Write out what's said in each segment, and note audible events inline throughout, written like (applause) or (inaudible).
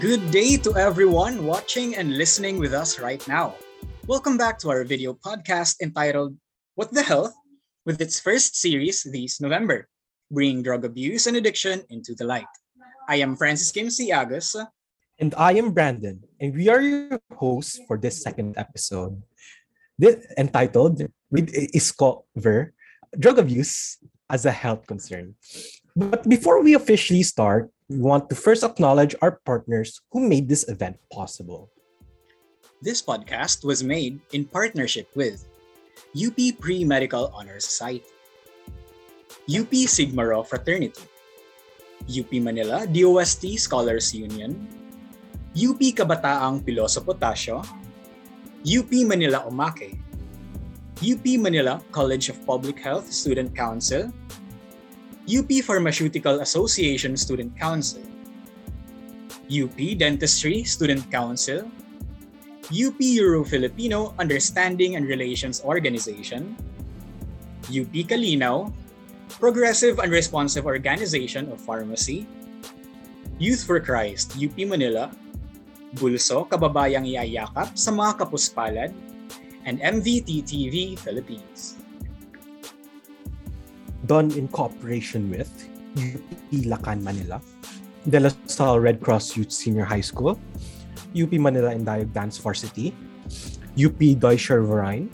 Good day to everyone watching and listening with us right now. Welcome back to our video podcast entitled What the Health with its first series this November, bringing drug abuse and addiction into the light. I am Francis Kim C. Agus. And I am Brandon, and we are your hosts for this second episode. This entitled Read Discover Drug Abuse as a Health Concern. But before we officially start, we want to first acknowledge our partners who made this event possible. This podcast was made in partnership with UP Pre Medical Honor Society, UP Sigma Rho Fraternity, UP Manila DOST Scholars Union, UP Kabataang Pilosopo Tasyo, UP Manila Umake, UP Manila College of Public Health Student Council, UP Pharmaceutical Association Student Council, UP Dentistry Student Council, UP Euro-Filipino Understanding and Relations Organization, UP Kalinaw, Progressive and Responsive Organization of Pharmacy, Youth for Christ, UP Manila, Bulso, Kababayang Iayakap sa mga kapuspalad, and MVT TV Philippines. Done in cooperation with UP Lacan Manila, De La Salle Red Cross Youth Senior High School, UP Manila Indayog Dance Varsity, UP Deutscher Verein,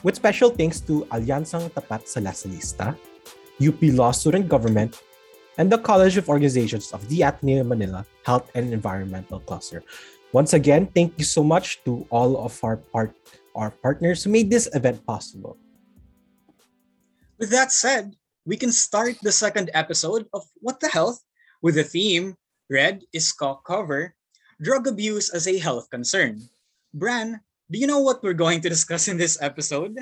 with special thanks to Alyansang Tapat sa Lasalista, UP Law Student Government, and the College of Organizations of the Ateneo Manila Health and Environmental Cluster. Once again, thank you so much to all of our part our partners who made this event possible. With that said, we can start the second episode of What the Health with the theme Red is cover Drug Abuse as a Health Concern. Bran, do you know what we're going to discuss in this episode?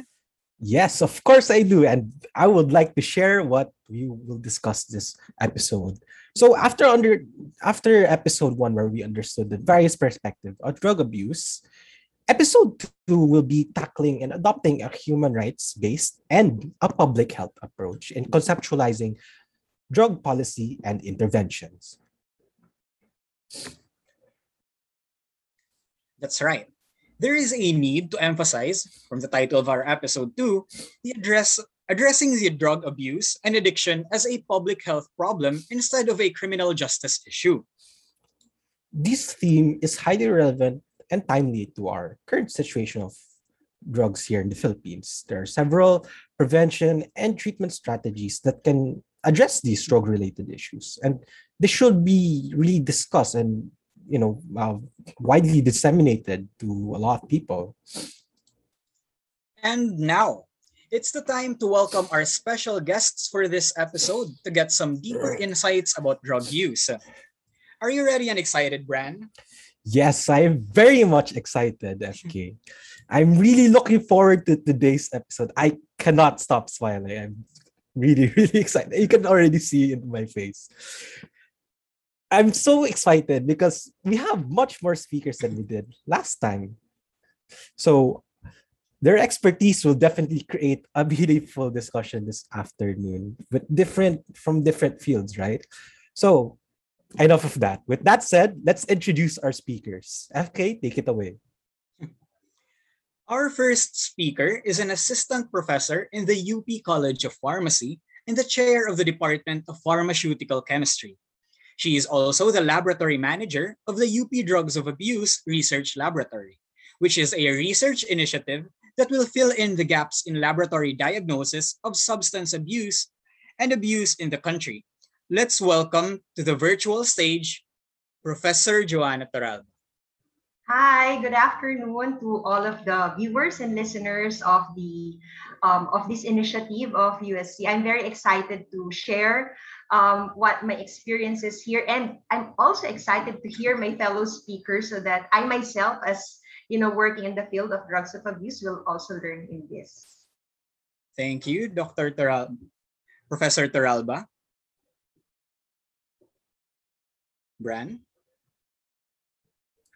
Yes, of course I do. And I would like to share what we will discuss this episode. So after under after episode one where we understood the various perspectives of drug abuse, episode two will be tackling and adopting a human rights based and a public health approach in conceptualizing drug policy and interventions. That's right. There is a need to emphasize, from the title of our episode 2, the address addressing the drug abuse and addiction as a public health problem instead of a criminal justice issue. This theme is highly relevant and timely to our current situation of drugs here in the Philippines. There are several prevention and treatment strategies that can address these drug related issues and they should be really discussed and you know uh, widely disseminated to a lot of people. And now it's the time to welcome our special guests for this episode to get some deeper insights about drug use. Are you ready and excited bran yes i'm very much excited fk i'm really looking forward to today's episode. I cannot stop smiling. I'm really (laughs) really excited. You can already see in my face. I'm so excited because we have much more speakers than we did last time. So their expertise will definitely create a beautiful discussion this afternoon with different from different fields, right? So enough of that. With that said, let's introduce our speakers. FK, take it away. (laughs) Our first speaker is an assistant professor in the UP College of Pharmacy and the chair of the Department of Pharmaceutical Chemistry. She is also the laboratory manager of the UP Drugs of Abuse Research Laboratory, which is a research initiative that will fill in the gaps in laboratory diagnosis of substance abuse and abuse in the country. Let's welcome to the virtual stage Professor Joanna Torralba. Hi, good afternoon to all of the viewers and listeners of the um, of this initiative of USC. I'm very excited to share um, what my experience is here. And I'm also excited to hear my fellow speakers so that I myself, as you know, working in the field of drugs of abuse, will also learn in this. Thank you, Dr. Taral, Professor Torralba. Bran?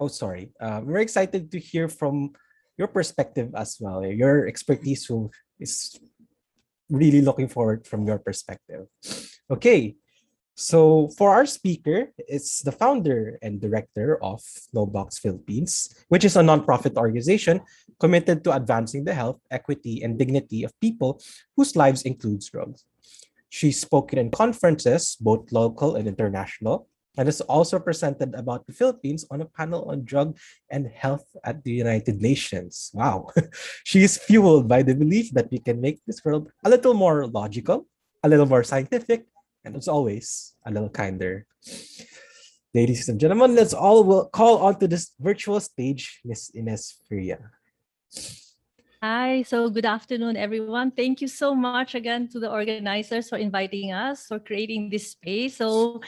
Oh, sorry. Uh, we're excited to hear from your perspective as well. Your expertise is really looking forward from your perspective. Okay, So for our speaker, it's the founder and director of NoBox Philippines, which is a nonprofit organization committed to advancing the health, equity, and dignity of people whose lives includes drugs. She's spoken in conferences, both local and international, and has also presented about the Philippines on a panel on drug and health at the United Nations. Wow. (laughs) she is fueled by the belief that we can make this world a little more logical, a little more scientific, and as always, a little kinder. Ladies and gentlemen, let's all call onto this virtual stage Miss Inez Feria. Hi, so good afternoon, everyone. Thank you so much again to the organizers for inviting us, for creating this space. So,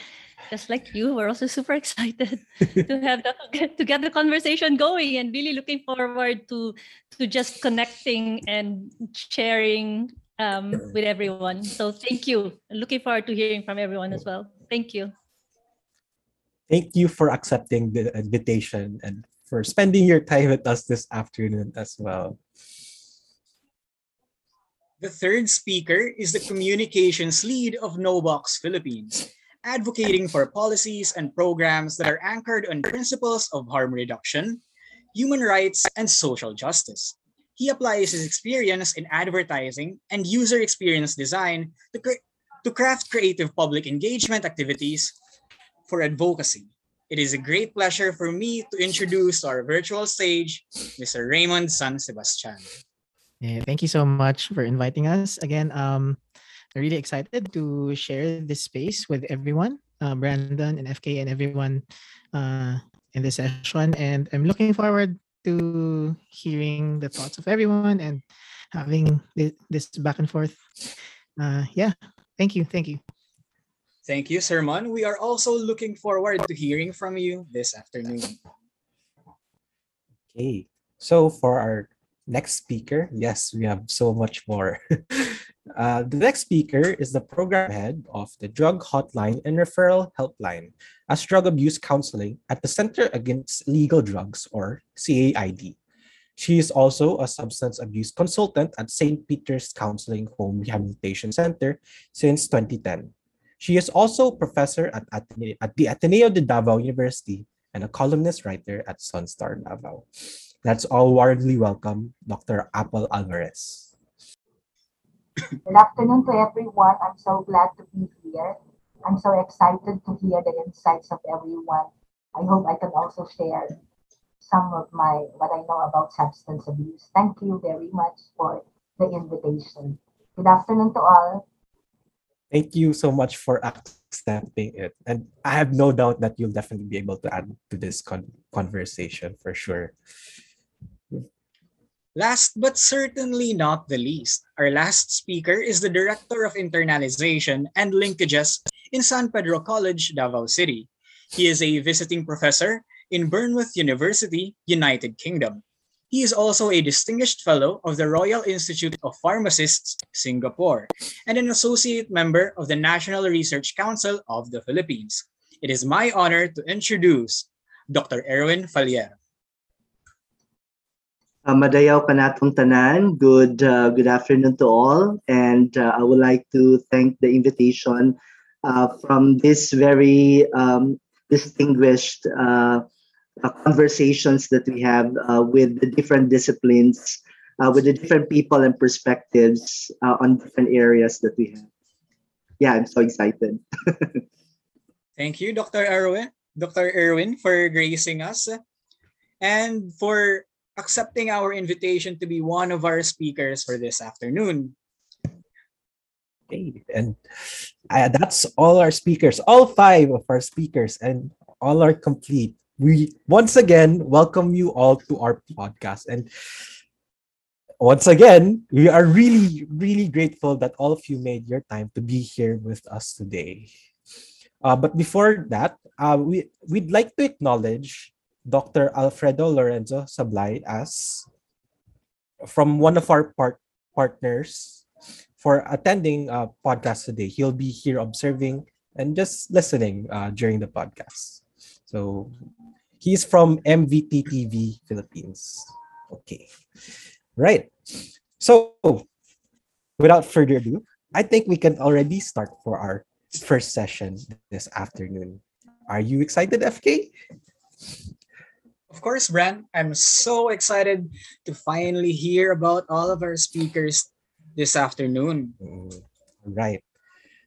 just like you, we're also super (laughs) excited (laughs) to have the, to get the conversation going, and really looking forward to to just connecting and sharing um, with everyone. So thank you. Looking forward to hearing from everyone as well. Thank you. Thank you for accepting the invitation and for spending your time with us this afternoon as well. The third speaker is the communications lead of NoBox Philippines, advocating for policies and programs that are anchored on principles of harm reduction, human rights, and social justice he applies his experience in advertising and user experience design to, cre- to craft creative public engagement activities for advocacy. It is a great pleasure for me to introduce our virtual stage, Mr. Raymond San Sebastian. Yeah, thank you so much for inviting us. Again, um, I'm really excited to share this space with everyone, uh, Brandon and FK and everyone uh, in this session. And I'm looking forward to hearing the thoughts of everyone and having this back and forth. Uh, yeah, thank you. Thank you. Thank you, Sir Mon. We are also looking forward to hearing from you this afternoon. Okay, so for our next speaker, yes, we have so much more. (laughs) Uh, the next speaker is the program head of the Drug Hotline and Referral Helpline as drug abuse counseling at the Center Against Illegal Drugs, or CAID. She is also a substance abuse consultant at St. Peter's Counseling Home Rehabilitation Center since 2010. She is also professor at, Atene- at the Ateneo de Davao University and a columnist writer at Sunstar Davao. Let's all warmly welcome Dr. Apple Alvarez. Good afternoon to everyone. I'm so glad to be here. I'm so excited to hear the insights of everyone. I hope I can also share some of my what I know about substance abuse. Thank you very much for the invitation. Good afternoon to all. Thank you so much for accepting it. And I have no doubt that you'll definitely be able to add to this con- conversation for sure. Last but certainly not the least, our last speaker is the Director of Internalization and Linkages in San Pedro College, Davao City. He is a visiting professor in Bournemouth University, United Kingdom. He is also a distinguished fellow of the Royal Institute of Pharmacists, Singapore, and an associate member of the National Research Council of the Philippines. It is my honor to introduce Dr. Erwin Faller. Uh, madayaw kanatong tanan. Good uh, good afternoon to all, and uh, I would like to thank the invitation uh, from this very um, distinguished uh, conversations that we have with the different disciplines, with the different people and perspectives on different areas that we have. Yeah, I'm so excited. (laughs) thank you, Dr. Erwin, Dr. Erwin, for gracing us, and for accepting our invitation to be one of our speakers for this afternoon. Okay, and uh, that's all our speakers, all five of our speakers, and all are complete. We once again welcome you all to our podcast. And once again, we are really, really grateful that all of you made your time to be here with us today. Uh, but before that, uh, we, we'd like to acknowledge Dr. Alfredo Lorenzo Sablay as from one of our part partners for attending a podcast today. He'll be here observing and just listening uh, during the podcast. So he's from MVT TV Philippines. Okay. Right. So without further ado, I think we can already start for our first session this afternoon. Are you excited, FK? Of course, Bran, I'm so excited to finally hear about all of our speakers this afternoon. Mm, Right.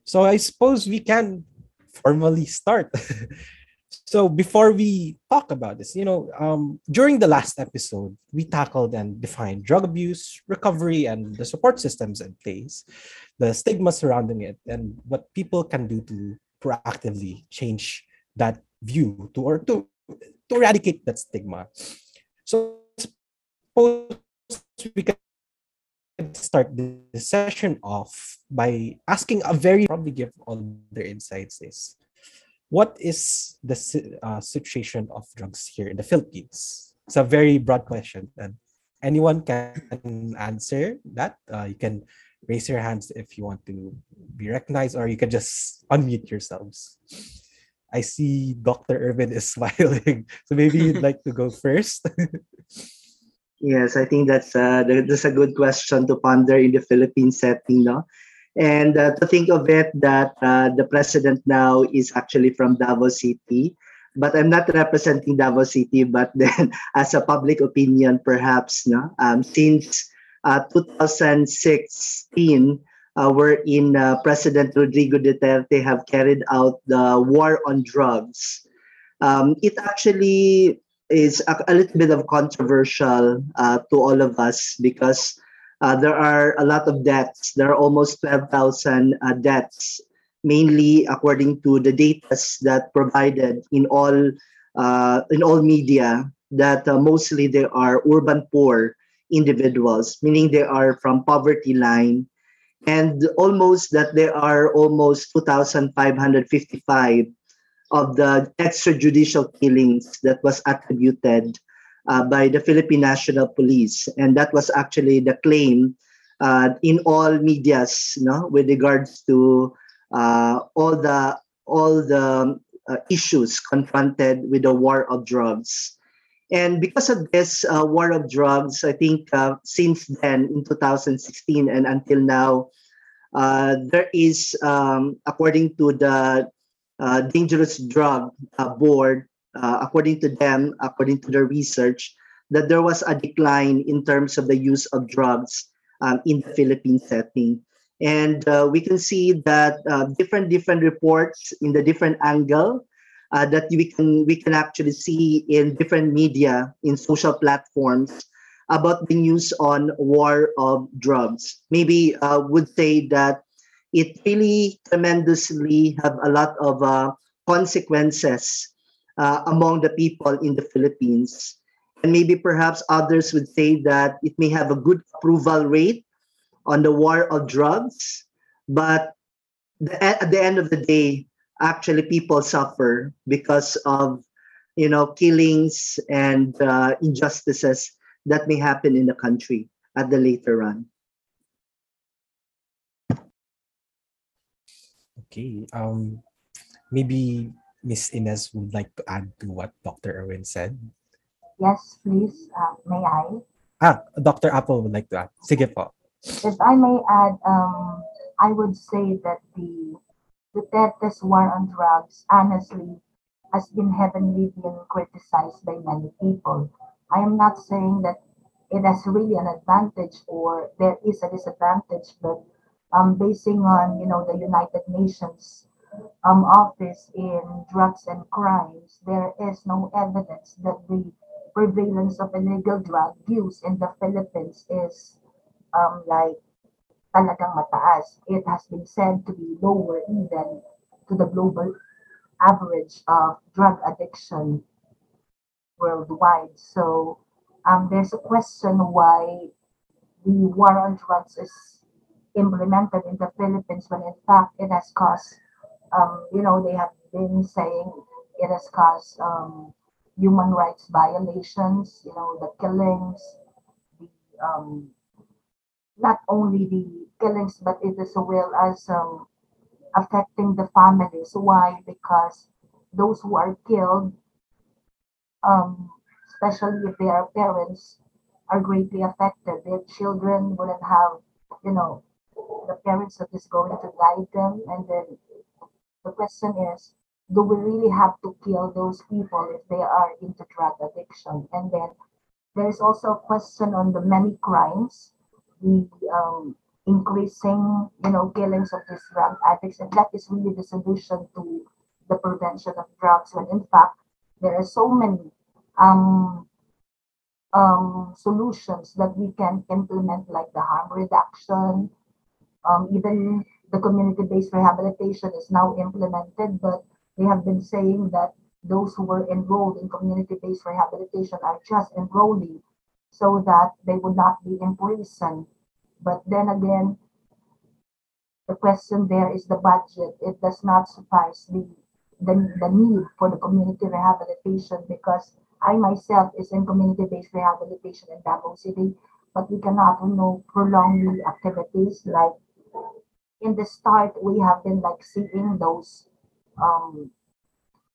So I suppose we can formally start. (laughs) so before we talk about this, you know, um, during the last episode, we tackled and defined drug abuse, recovery, and the support systems in place, the stigma surrounding it, and what people can do to proactively change that view to or to to eradicate that stigma. So suppose we can start this session off by asking a very probably give all their insights is what is the uh, situation of drugs here in the Philippines? It's a very broad question, and anyone can answer that. Uh, you can raise your hands if you want to be recognized, or you can just unmute yourselves. I see Dr. Erwin is (laughs) smiling, so maybe you'd like to go first. (laughs) Yes, I think that's uh, that's a good question to ponder in the Philippine setting, no? And uh, to think of it that uh, the president now is actually from Davao City, but I'm not representing Davao City, but (laughs) then as a public opinion, perhaps, no? Um, since uh, 2016, uh, wherein uh, President Rodrigo Duterte have carried out the war on drugs, um, it actually is a, a little bit of controversial uh, to all of us because uh, there are a lot of deaths. There are almost 12,000 uh, deaths, mainly according to the data that provided in all uh, in all media. That mostly they are urban poor individuals, meaning they are from poverty line, and almost that there are almost 2,555 of the extrajudicial killings that was attributed uh, by the Philippine National Police, and that was actually the claim uh, in all medias, you know, with regards to uh, all the all the uh, issues confronted with the war of drugs. And because of this uh, war of drugs, I think uh, since then, in 2016 and until now, there is, um, according to the uh, dangerous drug uh, board, uh, according to them, according to their research, that there was a decline in terms of the use of drugs um, in the Philippine setting. And uh, we can see that uh, different different reports in the different angle uh, that we can we can actually see in different media in social platforms about the news on war of drugs. Maybe would say that it really tremendously have a lot of uh, consequences uh, among the people in the Philippines. And maybe perhaps others would say that it may have a good approval rate on the war of drugs, but the, at the end of the day, actually people suffer because of you know killings and uh, injustices that may happen in the country at the later run. Okay. Um, maybe Miss Inez would like to add to what Dr. Erwin said. Yes, please. Uh, may I? Ah, Dr. Apple would like to add. Sige po. If I may add, um, I would say that the Duterte's war on drugs, honestly, has been heavily been criticized by many people. I am not saying that it has really an advantage or there is a disadvantage, but um, basing on you know the United Nations um, office in drugs and crimes, there is no evidence that the prevalence of illegal drug use in the Philippines is um, like talagang mataas. It has been said to be lower even to the global average of drug addiction worldwide. So um, there's a question why the war on drugs is implemented in the Philippines when in fact it has caused, um, you know, they have been saying it has caused um, human rights violations, you know, the killings, the um, not only the killings, but it as well as um, affecting the families. Why? Because those who are killed, um, especially if they are parents, are greatly affected. Their children wouldn't have, you know, the parents that is going to guide them, and then the question is, do we really have to kill those people if they are into drug addiction? And then there's also a question on the many crimes, the um, increasing, you know, killings of these drug addicts, and that is really the solution to the prevention of drugs. When in fact, there are so many um, um, solutions that we can implement, like the harm reduction, um, even the community-based rehabilitation is now implemented, but they have been saying that those who were enrolled in community-based rehabilitation are just enrolling so that they would not be in prison. But then again, the question there is the budget. It does not suffice the, the, the need for the community rehabilitation because I myself is in community-based rehabilitation in Davao City, but we cannot, you know, prolong the activities like in the start we have been like seeing those um,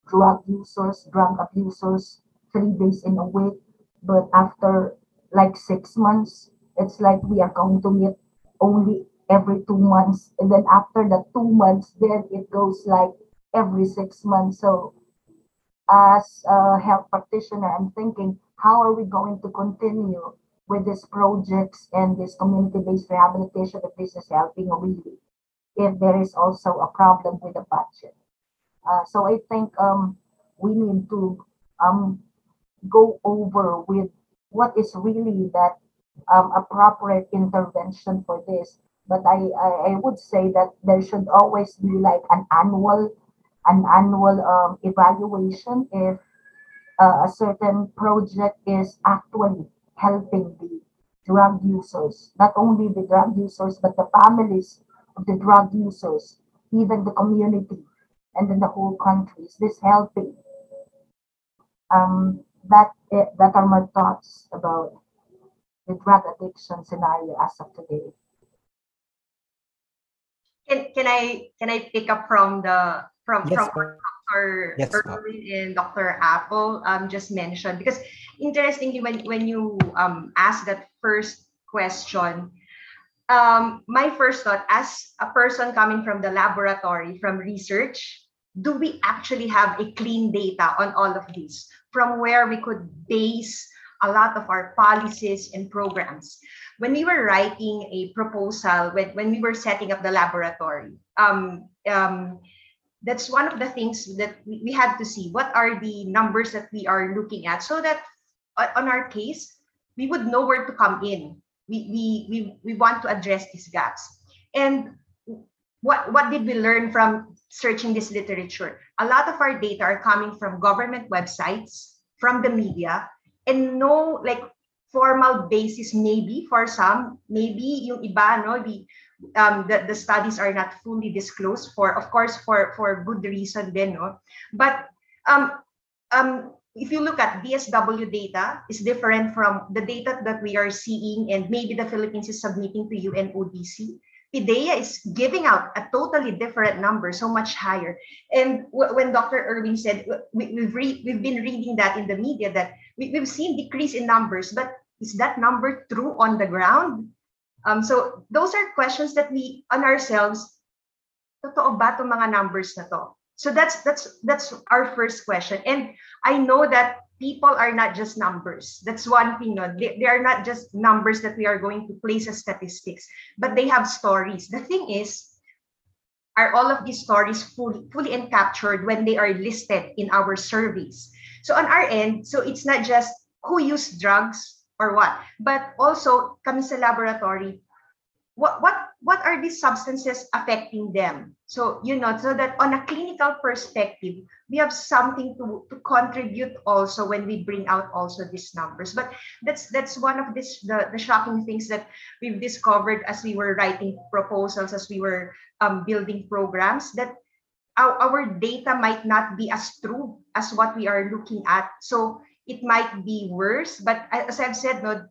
drug users, drug abusers three days in a week. But after like six months, it's like we are going to meet only every two months. And then after the two months, then it goes like every six months. So as a health practitioner, I'm thinking, how are we going to continue with these projects and this community-based rehabilitation if this is helping really? If there is also a problem with the budget. Uh, so I think um, we need to um, go over with what is really that um, appropriate intervention for this. But I, I, I would say that there should always be like an annual an annual um, evaluation if uh, a certain project is actually helping the drug users, not only the drug users, but the families of the drug users, even the community, and then the whole country. Is this helping? Um, that eh, that are my thoughts about the drug addiction scenario as of today. Can, can I can I pick up from the from Yes, from. Dr. Yes, ma'am. And Dr. Apple um, just mentioned because interestingly when when you um ask that first question, um, my first thought as a person coming from the laboratory from research, do we actually have a clean data on all of this from where we could base a lot of our policies and programs? When we were writing a proposal, when, when we were setting up the laboratory, um, um, that's one of the things that we, we had to see. What are the numbers that we are looking at? So that uh, on our case we would know where to come in. We we we, we want to address these gaps. And what what did we learn from searching this literature? A lot of our data are coming from government websites from the media and no like formal basis maybe for some. Maybe yung iba no the um, the, the studies are not fully disclosed for of course for for good reason then no. But um um if you look at DSW data is different from the data that we are seeing and maybe the Philippines is submitting to UNODC PDEA is giving out a totally different number, so much higher. And w- when Dr. Erwin said we, we've re- we've been reading that in the media that we, we've seen decrease in numbers, but is that number true on the ground? Um, so those are questions that we on ourselves. Totoo ba mga numbers na to? So that's that's that's our first question. And I know that people are not just numbers. That's one thing. No? They, they are not just numbers that we are going to place as statistics, but they have stories. The thing is, are all of these stories fully fully encaptured when they are listed in our surveys? So on our end, so it's not just who used drugs or what, but also kami sa laboratory, what what what are these substances affecting them? So you know so that on a clinical perspective we have something to to contribute also when we bring out also these numbers. But that's that's one of this the, the shocking things that we've discovered as we were writing proposals as we were um, building programs that our, our data might not be as true as what we are looking at. So it might be worse but as i've said no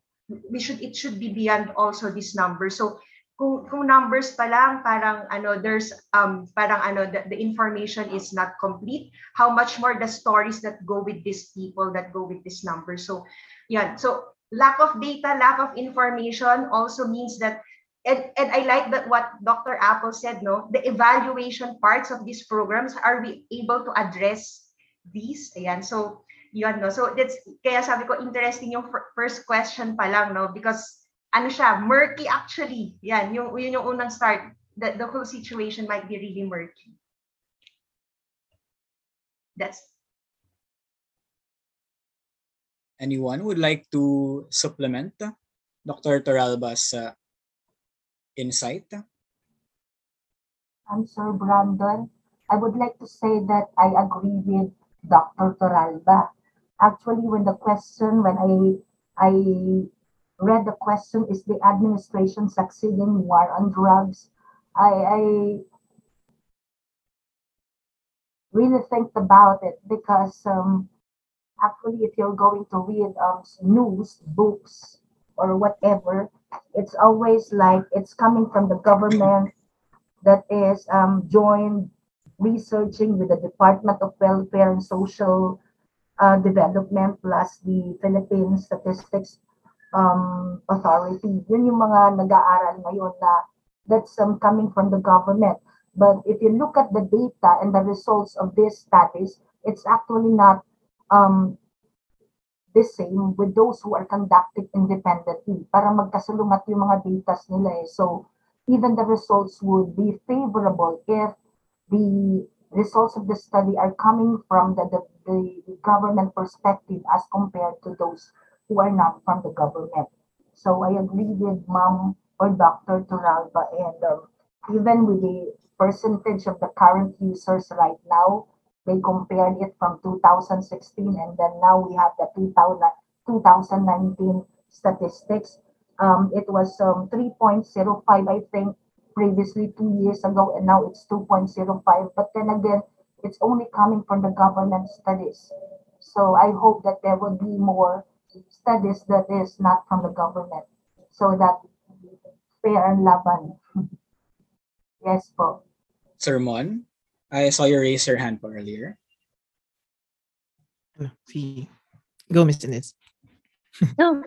we should it should be beyond also this number so kung, kung numbers pa lang parang ano there's um parang ano the, the information is not complete how much more the stories that go with these people that go with this number so yeah so lack of data lack of information also means that and, and I like that what Dr. Apple said, no, the evaluation parts of these programs, are we able to address these? Ayan, so yun, no? So that's, kaya sabi ko, interesting yung first question pa lang, no? Because ano siya, murky actually. Yan, yung, yun yung unang start. The, the whole situation might be really murky. That's Anyone would like to supplement Dr. Torralba's uh, insight? I'm Sir Brandon. I would like to say that I agree with Dr. Torralba. Actually, when the question, when I I read the question, is the administration succeeding war on drugs? I, I really think about it because um, actually, if you're going to read um, news, books, or whatever, it's always like it's coming from the government that is um, joined researching with the Department of Welfare and Social uh, Development plus the Philippine Statistics um, Authority. Yun yung mga nag-aaral ngayon na that's um, coming from the government. But if you look at the data and the results of these studies, it's actually not um, the same with those who are conducted independently para magkasulungat yung mga data nila eh. So even the results would be favorable if the results of the study are coming from the, the, the government perspective as compared to those who are not from the government. So I agree with Mom or Dr. Torralba and um, even with the percentage of the current users right now, they compared it from 2016 and then now we have the 2000, 2019 statistics. Um, it was um, 3.05, I think, previously two years ago, and now it's 2.05. But then again, it's only coming from the government studies. So I hope that there will be more studies that is not from the government so that fair and laban. (laughs) yes po. Sir Mon? I saw you raise your hand earlier. Uh, See, go, Mr. Nitz. No.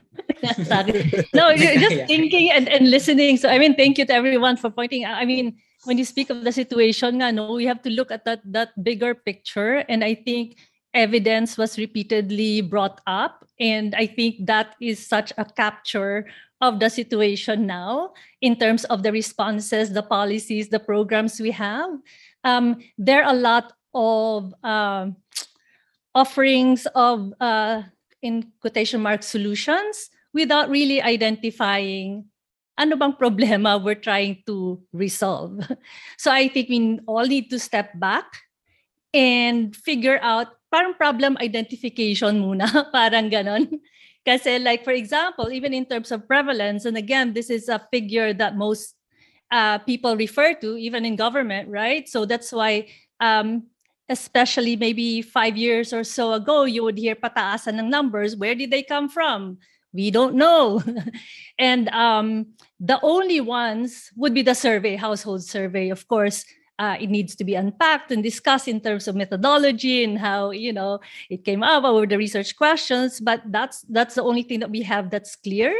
(laughs) Sorry. No, (laughs) you're just Yeah. thinking and, and listening. So I mean, thank you to everyone for pointing out. I mean, when you speak of the situation, nga, no, we have to look at that that bigger picture. And I think evidence was repeatedly brought up. And I think that is such a capture of the situation now in terms of the responses, the policies, the programs we have. Um, there are a lot of um, offerings of uh, in quotation mark solutions without really identifying ano bang problema we're trying to resolve. (laughs) So I think we all need to step back and figure out parang problem identification muna, (laughs) parang ganon. Kasi like for example, even in terms of prevalence, and again, this is a figure that most uh, people refer to, even in government, right? So that's why um, especially maybe five years or so ago, you would hear pataasan ng numbers. Where did they come from? We don't know. (laughs) and um, the only ones would be the survey, household survey. Of course, uh, it needs to be unpacked and discussed in terms of methodology and how you know it came up over the research questions. But that's that's the only thing that we have that's clear.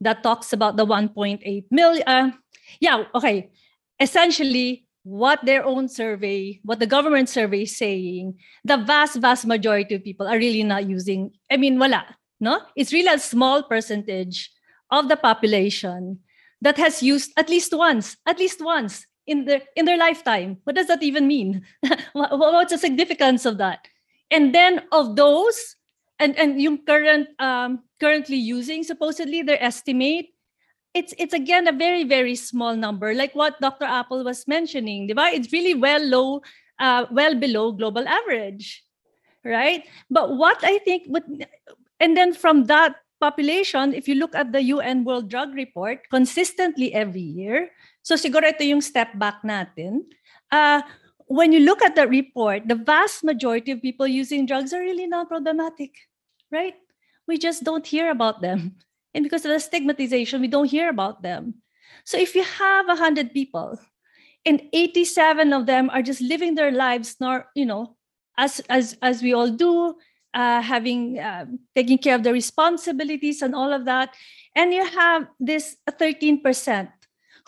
That talks about the 1.8 million. Uh, yeah, okay. Essentially, what their own survey, what the government survey is saying, the vast, vast majority of people are really not using, I mean, wala, no? It's really a small percentage of the population that has used at least once, at least once in their in their lifetime. What does that even mean? (laughs) What- What's the significance of that? And then of those, and and yung current um, currently using supposedly their estimate it's it's again a very very small number like what dr apple was mentioning diba? it's really well low uh, well below global average right but what i think what and then from that population if you look at the un world drug report consistently every year so siguro ito yung step back natin. Uh, when you look at the report the vast majority of people using drugs are really not problematic right? We just don't hear about them. And because of the stigmatization, we don't hear about them. So if you have 100 people and 87 of them are just living their lives, nor, you know, as, as, as we all do, uh, having uh, taking care of the responsibilities and all of that and you have this 13%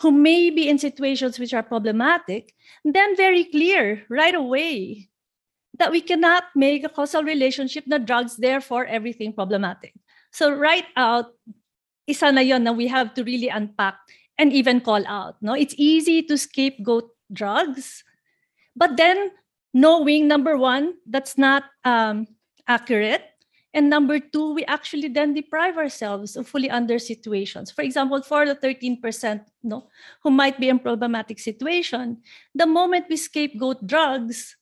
who may be in situations which are problematic then very clear right away that we cannot make a causal relationship that drugs therefore everything problematic. So right out isa na yon na we have to really unpack and even call out no? It's easy to scapegoat drugs but then knowing number one that's not um, accurate and number two we actually then deprive ourselves of fully under situations. For example for the 13% no who might be in problematic situation the moment we scapegoat drugs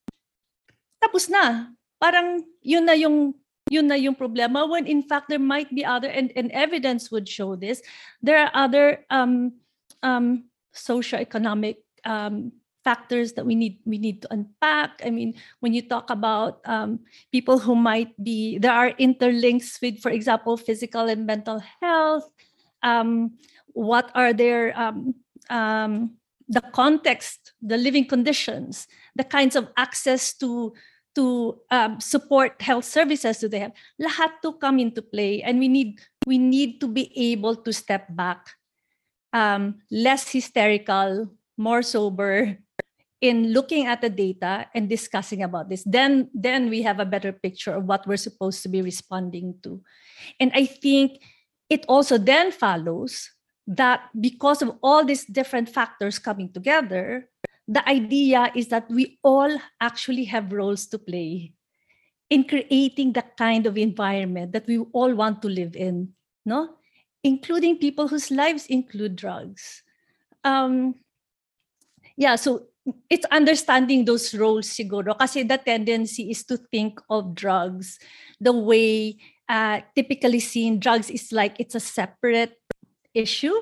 tapos na. Parang yun na yung yun na yung problema when in fact there might be other and, and evidence would show this. There are other um um socioeconomic um factors that we need we need to unpack. I mean when you talk about um, people who might be there are interlinks with for example physical and mental health. Um, what are their um, um, the context the living conditions the kinds of access to to um, support health services do they have? Lahat to come into play and we need we need to be able to step back. Um, less hysterical more sober in looking at the data and discussing about this then then we have a better picture of what we're supposed to be responding to. And i think it also then follows that because of all these different factors coming together the idea is that we all actually have roles to play in creating the kind of environment that we all want to live in no? Including people whose lives include drugs. Um yeah so it's understanding those roles siguro kasi the tendency is to think of drugs the way uh, typically seen drugs is like it's a separate issue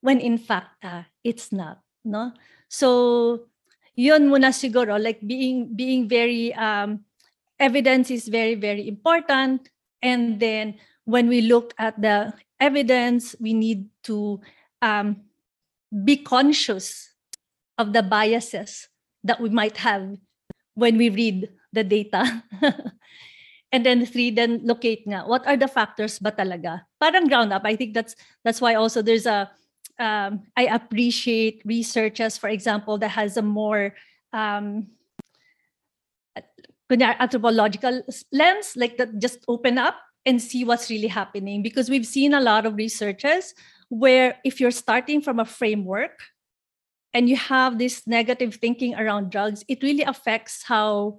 when in fact uh, it's not no? So yun muna siguro like being being very um, evidence is very very important and then when we look at the evidence we need to um, be conscious of the biases that we might have when we read the data. (laughs) and then three, then locate nga, what are the factors ba talaga? Parang ground up. I think that's that's why also there's a, um, I appreciate researchers, for example, that has a more um, anthropological lens, like that just open up and see what's really happening. Because we've seen a lot of researchers where if you're starting from a framework and you have this negative thinking around drugs, it really affects how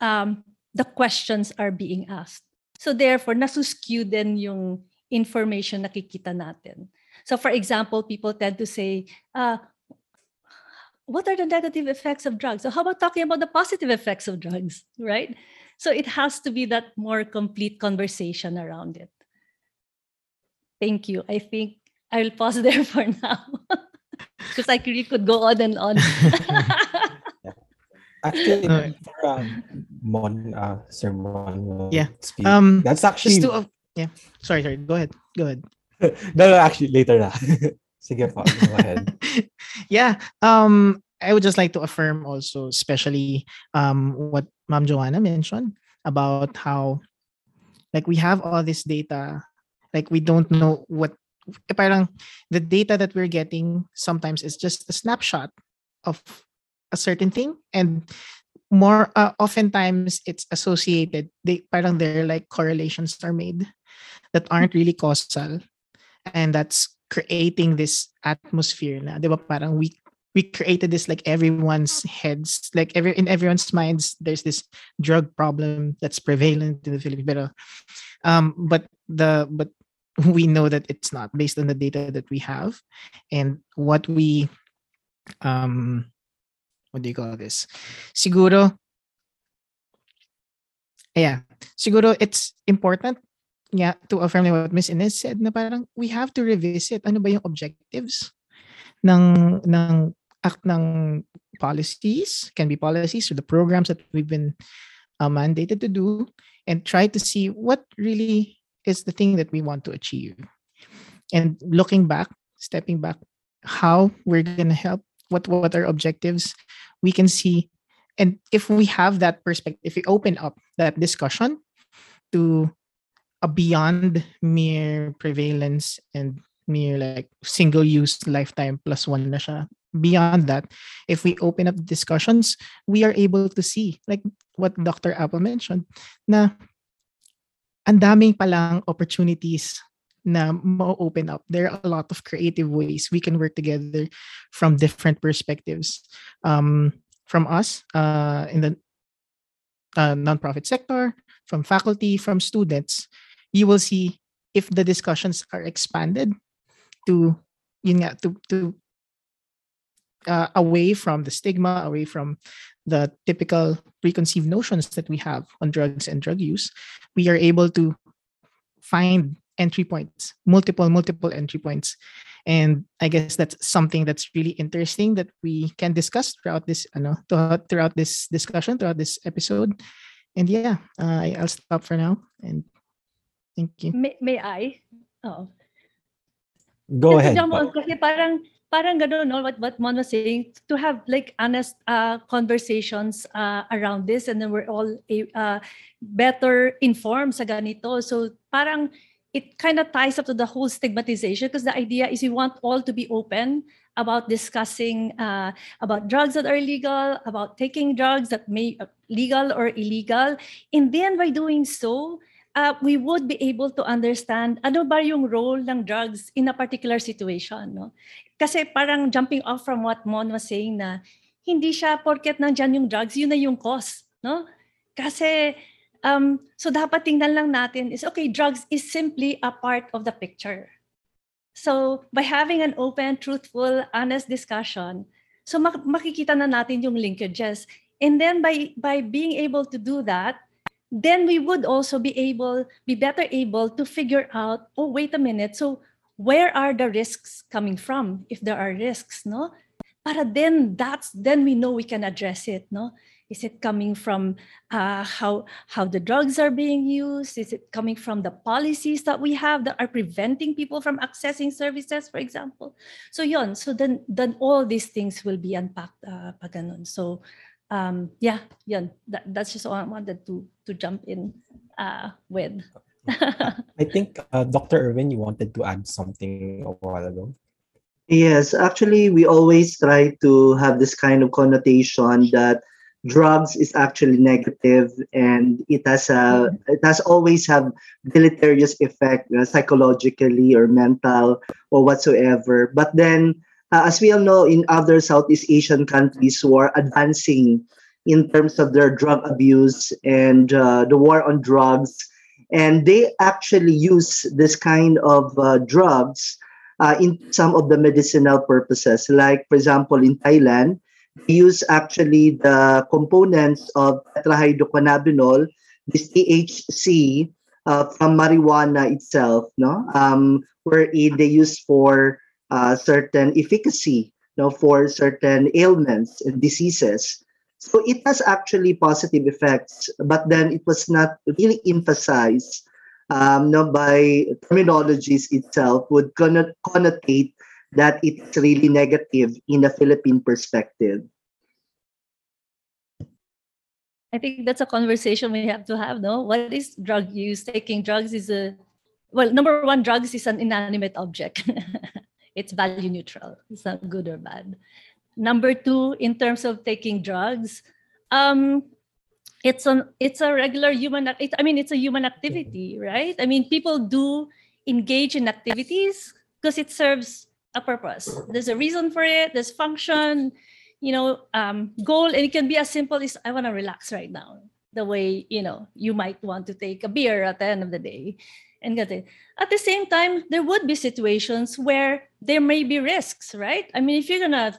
um, the questions are being asked. So therefore, nasuskew din yung information nakikita natin. So for example, people tend to say, uh, what are the negative effects of drugs? So how about talking about the positive effects of drugs, right? So it has to be that more complete conversation around it. Thank you. I think I will pause (laughs) there for now. Because I really could go on and on. (laughs) Actually, Uh, for um, Mon, uh, Sir Mon, will Yeah. speak. Um, that's actually Just to, uh, yeah. Sorry, sorry. Go ahead. Go ahead. (laughs) no, no, actually later na. (laughs) Sige po, go ahead. yeah. Um, I would just like to affirm also, especially um, what Ma'am Joanna mentioned about how, like, we have all this data, like we don't know what. Parang the data that we're getting sometimes is just a snapshot of a certain thing, and more uh, oftentimes it's associated. They parang there like correlations are made that aren't really causal, and that's creating this atmosphere na, 'di ba? Parang we we created this like everyone's heads, like every in everyone's minds, there's this drug problem that's prevalent in the Philippines. Pero, um, but the but (laughs) we know that it's not based on the data that we have and what we um what do you call this? Siguro yeah, siguro it's important yeah, to affirm what Miss Inez said na parang we have to revisit ano ba yung objectives ng ng act ng policies can be policies or the programs that we've been uh, mandated to do and try to see what really is the thing that we want to achieve and looking back stepping back how we're going to help what what are objectives we can see and if we have that perspective if we open up that discussion to a beyond mere prevalence and mere like single use lifetime plus one na. Beyond that, if we open up discussions, we are able to see, like what Dr. Apple mentioned, na ang daming palang opportunities na ma-open up. There are a lot of creative ways we can work together from different perspectives. Um, from us uh, in the uh, nonprofit sector, from faculty, from students, you will see if the discussions are expanded to yun nga, to to uh, away from the stigma, away from the typical preconceived notions that we have on drugs and drug use, we are able to find entry points, multiple, multiple entry points. And I guess that's something that's really interesting that we can discuss throughout this, ano, throughout throughout this discussion, throughout this episode. And yeah, uh, I'll stop for now. And thank you. May, may I? Oh. Go ahead. Jump on, kasi parang parang gano'n, no? What what Mon was saying, to have like honest uh, conversations uh, around this, and then we're all uh, better informed sa ganito. So parang it kind of ties up to the whole stigmatization because the idea is we want all to be open about discussing uh, about drugs that are legal, about taking drugs that may uh, legal or illegal, and then by doing so, uh, we would be able to understand ano ba yung role ng drugs in a particular situation. No? Kasi parang jumping off from what Mon was saying na hindi siya porket nandyan yung drugs, yun na yung cause. No? Kasi um, so dapat tingnan lang natin is okay, drugs is simply a part of the picture. So by having an open, truthful, honest discussion, so mak- makikita na natin yung linkages. And then by by being able to do that, then we would also be able be better able to figure out oh wait a minute so where are the risks coming from if there are risks no? Para then that's then we know we can address it no? Is it coming from uh, how how the drugs are being used? Is it coming from the policies that we have that are preventing people from accessing services for example? So yon so then then all these things will be unpacked uh, so um, yeah, yun. That, that's just all I wanted to to jump in uh, with. (laughs) I think uh, Dr. Erwin, you wanted to add something a while ago. Yes, actually, we always try to have this kind of connotation that drugs is actually negative and it has a it has always have deleterious effect uh, psychologically or mental or whatsoever. But then, uh, as we all know, in other Southeast Asian countries who are advancing in terms of their drug abuse and uh, the war on drugs, and they actually use this kind of uh, drugs uh, in some of the medicinal purposes. Like, for example, in Thailand, they use actually the components of tetrahydrocannabinol, this THC, uh, from marijuana itself, no, um, they use for uh, certain efficacy, you know, for certain ailments and diseases. So it has actually positive effects, but then it was not really emphasized um, no, by terminologies itself would connot- connotate that it's really negative in a Philippine perspective. I think that's a conversation we have to have, no? What is drug use? Taking drugs is a well, number one, drugs is an inanimate object. (laughs) it's value neutral. It's not good or bad. Number two, in terms of taking drugs, um, it's an it's a regular human. It, I mean, it's a human activity, right? I mean, people do engage in activities because it serves a purpose. There's a reason for it. There's function, you know, um, goal, and it can be as simple as I want to relax right now. The way you know you might want to take a beer at the end of the day, and get it. At the same time, there would be situations where there may be risks, right? I mean, if you're gonna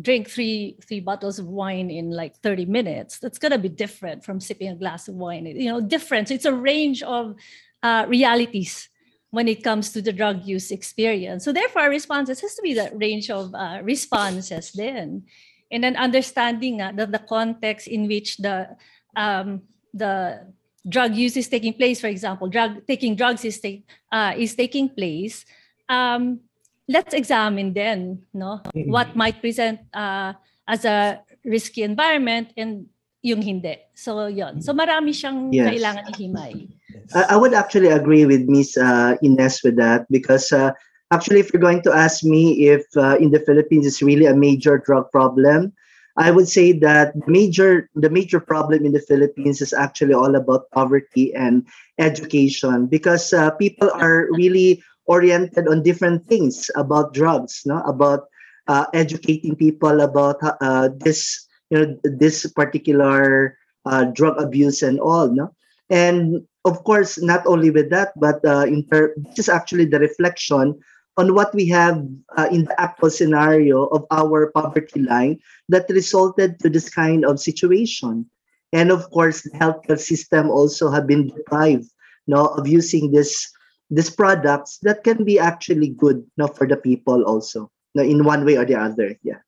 drink three three bottles of wine in like 30 minutes that's to be different from sipping a glass of wine you know different so it's a range of uh, realities when it comes to the drug use experience so therefore our responses has to be that range of uh, responses then and then understanding uh, the, the context in which the um, the drug use is taking place for example drug taking drugs is, take, uh, is taking place um, let's examine then no what might present uh, as a risky environment and yung hindi. So, yon. So, marami siyang Yes. kailangan ihimay. I, I would actually agree with Miss uh, Ines with that because uh, actually, if you're going to ask me if uh, in the Philippines it's really a major drug problem, I would say that major the major problem in the Philippines is actually all about poverty and education because uh, people are really oriented on different things about drugs, no, about uh, educating people about uh, this you know this particular uh, drug abuse and all, no, and of course, not only with that, but uh, in ter- this is actually the reflection on what we have uh, in the actual scenario of our poverty line that resulted to this kind of situation. And of course, the healthcare system also have been deprived no, of using this these products that can be actually good no, for the people also no, in one way or the other. Yeah.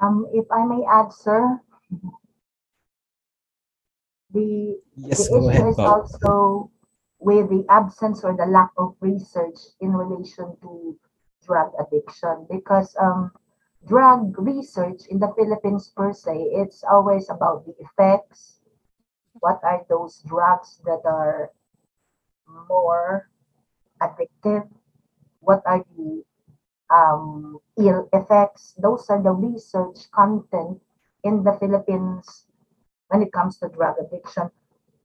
Um, if I may add, sir, the Yes, the go issue ahead, is Bob. also with the absence or the lack of research in relation to drug addiction because um, drug research in the Philippines per se, it's always about the effects. What are those drugs that are more addictive? What are the um, ill effects? Those are the research content in the Philippines when it comes to drug addiction.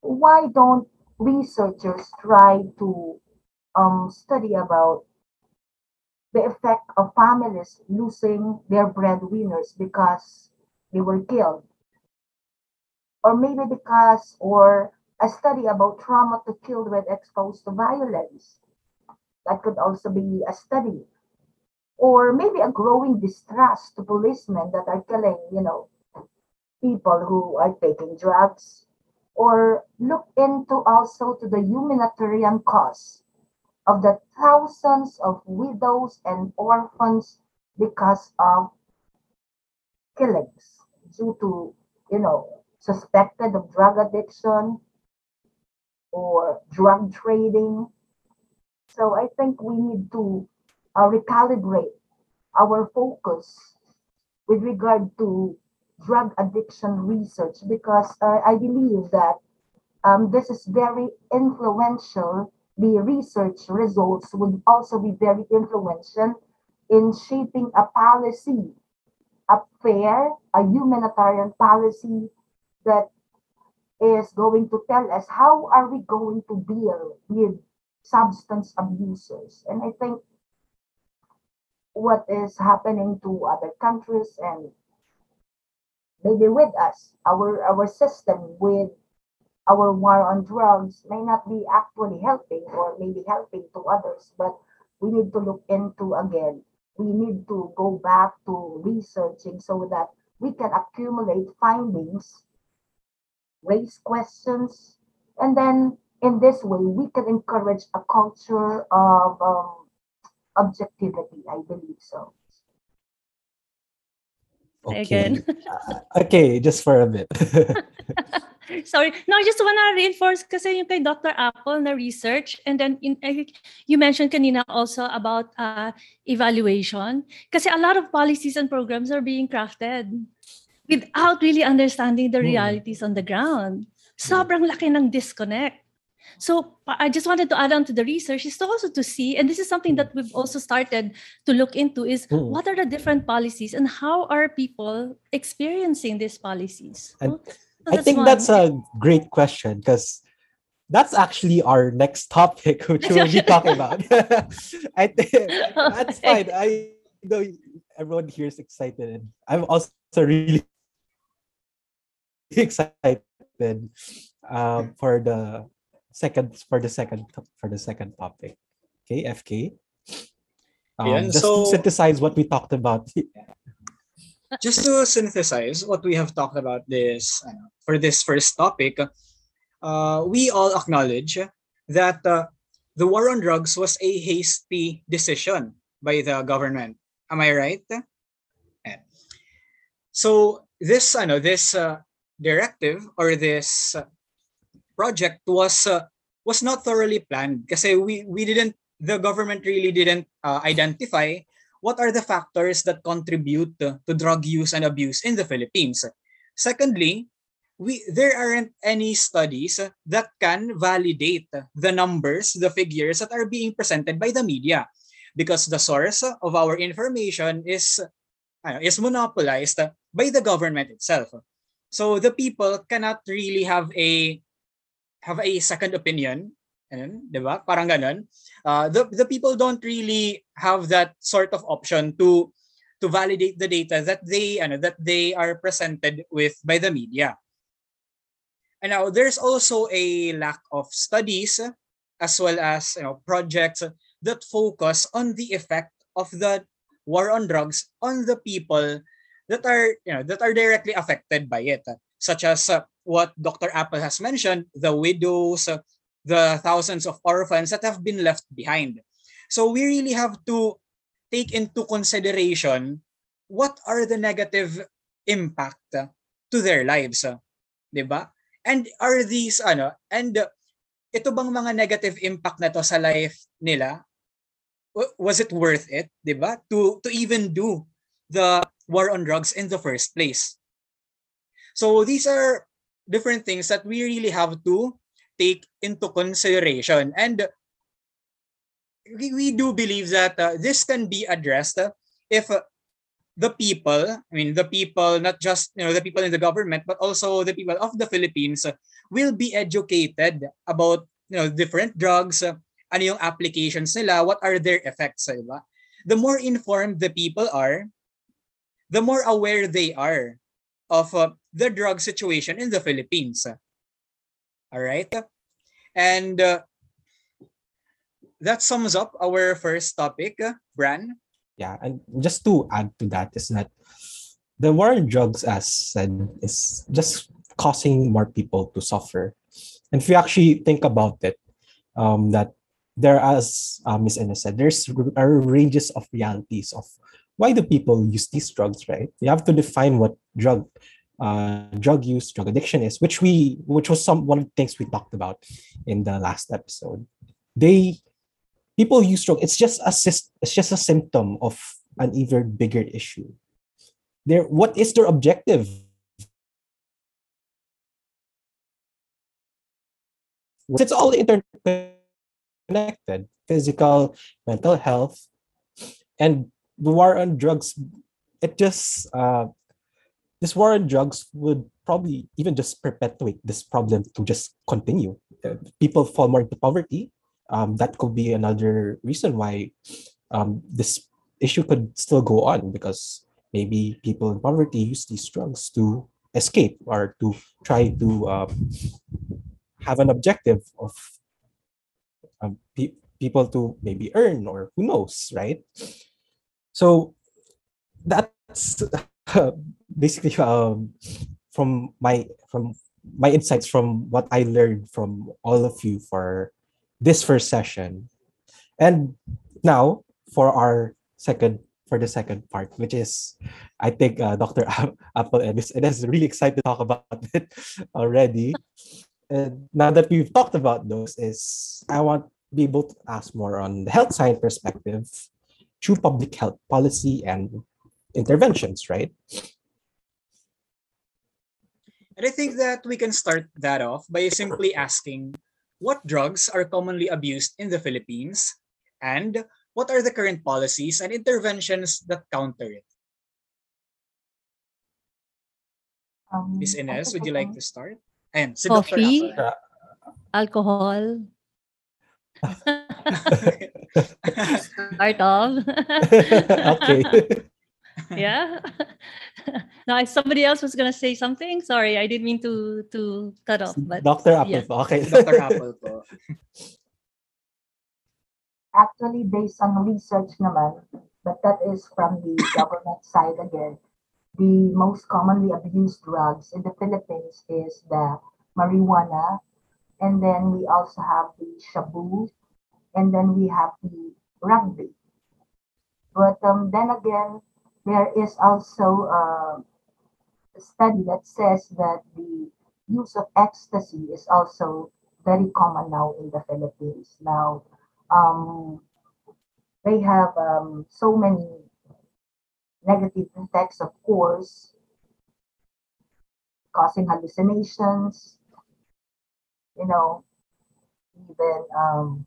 Why don't researchers try to um, study about the effect of families losing their breadwinners because they were killed? Or maybe because, or a study about trauma to children exposed to violence. That could also be a study. Or maybe a growing distrust to policemen that are killing, you know, people who are taking drugs or look into also to the humanitarian cause of the thousands of widows and orphans because of killings due to you know suspected of drug addiction or drug trading. So i think we need to uh, recalibrate our focus with regard to drug addiction research because uh, I believe that um, this is very influential. The research results would also be very influential in shaping a policy, a fair, a humanitarian policy that is going to tell us how are we going to deal with substance abusers. And I think what is happening to other countries and maybe with us, our our system with our war on drugs may not be actually helping or maybe helping to others, but we need to look into again. We need to go back to researching so that we can accumulate findings, raise questions, and then in this way we can encourage a culture of um, objectivity. I believe so. Again. (laughs) okay, just for a bit. (laughs) Sorry. No, I just wanna reinforce kasi yung kay Dr. Apple na research and then in, you mentioned kanina also about uh, evaluation. Kasi a lot of policies and programs are being crafted without really understanding the Hmm. realities on the ground. Sobrang laki ng disconnect. So I just wanted to add on to the research is also to see, and this is something that we've also started to look into, is Mm. what are the different policies and how are people experiencing these policies? So I think one. that's a great question because that's actually our next topic, (laughs) which we'll be (laughs) talking about. (laughs) I think that's fine. I know everyone here is excited, and I'm also really excited um, for the second for the second for the second topic. Okay, FK. Um, Ayan, just so- to synthesize what we talked about. (laughs) just to synthesize what we have talked about this ano, for this first topic, uh, we all acknowledge that uh, the war on drugs was a hasty decision by the government. Am I right? Yeah. So this I know this uh, directive or this uh, project was uh, was not thoroughly planned kasi we we didn't the government really didn't uh, identify what are the factors that contribute to, to drug use and abuse in the Philippines. Secondly, we there aren't any studies that can validate the numbers, the figures that are being presented by the media because the source of our information is is monopolized by the government itself. So the people cannot really have a have a second opinion, and? Parang ganun. Uh, the the people don't really have that sort of option to to validate the data that they ano, that they are presented with by the media. And now there's also a lack of studies as well as you know projects that focus on the effect of the war on drugs on the people that are you know that are directly affected by it such as uh, what Dr. Apple has mentioned the widows the thousands of orphans that have been left behind so we really have to take into consideration what are the negative impact to their lives, ba? And are these ano, and ito bang mga negative impact na to sa life nila? Was it worth it, ba? To to even do the war on drugs in the first place. So these are different things that we really have to take into consideration and we, we do believe that uh, this can be addressed if uh, the people, I mean, the people, not just, you know, the people in the government, but also the people of the Philippines will be educated about, you know, different drugs, ano yung applications nila, what are their effects, diba? The more informed the people are, the more aware they are of uh, the drug situation in the Philippines. All right? And uh, that sums up our first topic, Bran. Yeah, and just to add to that is that the war on drugs, as said, is just causing more people to suffer. And if you actually think about it, um, that there, as uh, Ms. Enna said, there's are ranges of realities of why do people use these drugs, right? You have to define what drug uh, drug use, drug addiction is, which we which was some one of the things we talked about in the last episode. They people use stroke it's just a it's just a symptom of an even bigger issue there what is their objective it's all interconnected physical mental health and the war on drugs it just uh, this war on drugs would probably even just perpetuate this problem to just continue. Uh, people fall more into poverty. Um, that could be another reason why um, this issue could still go on because maybe people in poverty use these drugs to escape or to try to um, have an objective of um, pe- people to maybe earn or who knows right so that's (laughs) basically um, from my from my insights from what i learned from all of you for this first session. And now for our second for the second part, which is I think uh, (laughs) Dr. Apple and is, is really excited to talk about it (laughs) already. And now that we've talked about those, is I want to be able to ask more on the health science perspective, true public health policy and interventions, right? And I think that we can start that off by simply asking what drugs are commonly abused in the Philippines, and what are the current policies and interventions that counter it? Um, Ms. Inez, would you like to start? And si Coffee, Dr. alcohol. Start off. okay. (laughs) yeah. (laughs) no, somebody else was gonna say something. Sorry, I didn't mean to to cut off. But Dr. Apple yeah. Okay. Dr. Apple po. Actually, based on research naman, but that is from the government side again. The most commonly abused drugs in the Philippines is the marijuana, and then we also have the shabu, and then we have the rugby. But um, then again, there is also a study that says that the use of ecstasy is also very common now in the Philippines. Now, um, they have um, so many negative effects, of course. causing hallucinations, you know, even um,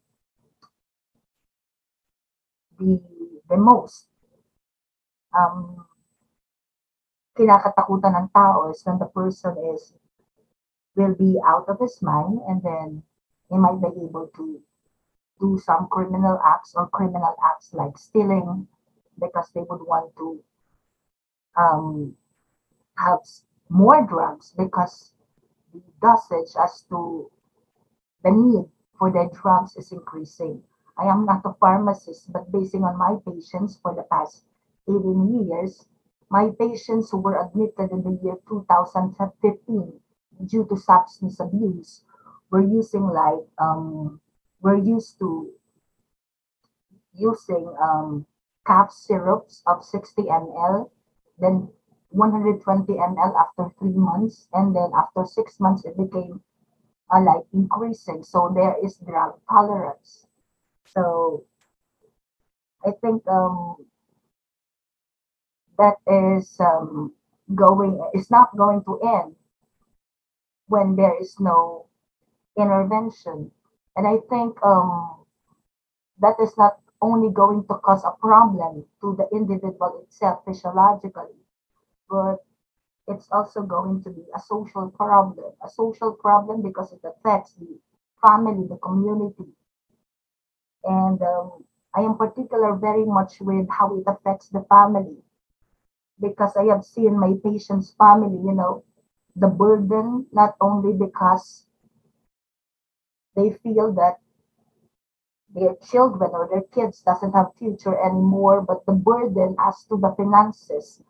the the most um, kinakatakutan ng tao is when the person is will be out of his mind and then he might be able to do some criminal acts or criminal acts like stealing because they would want to um, have more drugs because the dosage as to the need for the drugs is increasing. I am not a pharmacist, but basing on my patients for the past 18 years, my patients who were admitted in the year 2015 due to substance abuse were using like um were used to using um cough syrups of 60 ml then 120 ml after three months and then after six months it became uh, like increasing so there is drug tolerance so i think um that is um going is not going to end when there is no intervention. And I think um, that is not only going to cause a problem to the individual itself physiologically, but it's also going to be a social problem. A social problem because it affects the family, the community. And um, I am particular very much with how it affects the family because I have seen my patient's family, you know, the burden not only because they feel that their children or their kids doesn't have future anymore but the burden as to the finances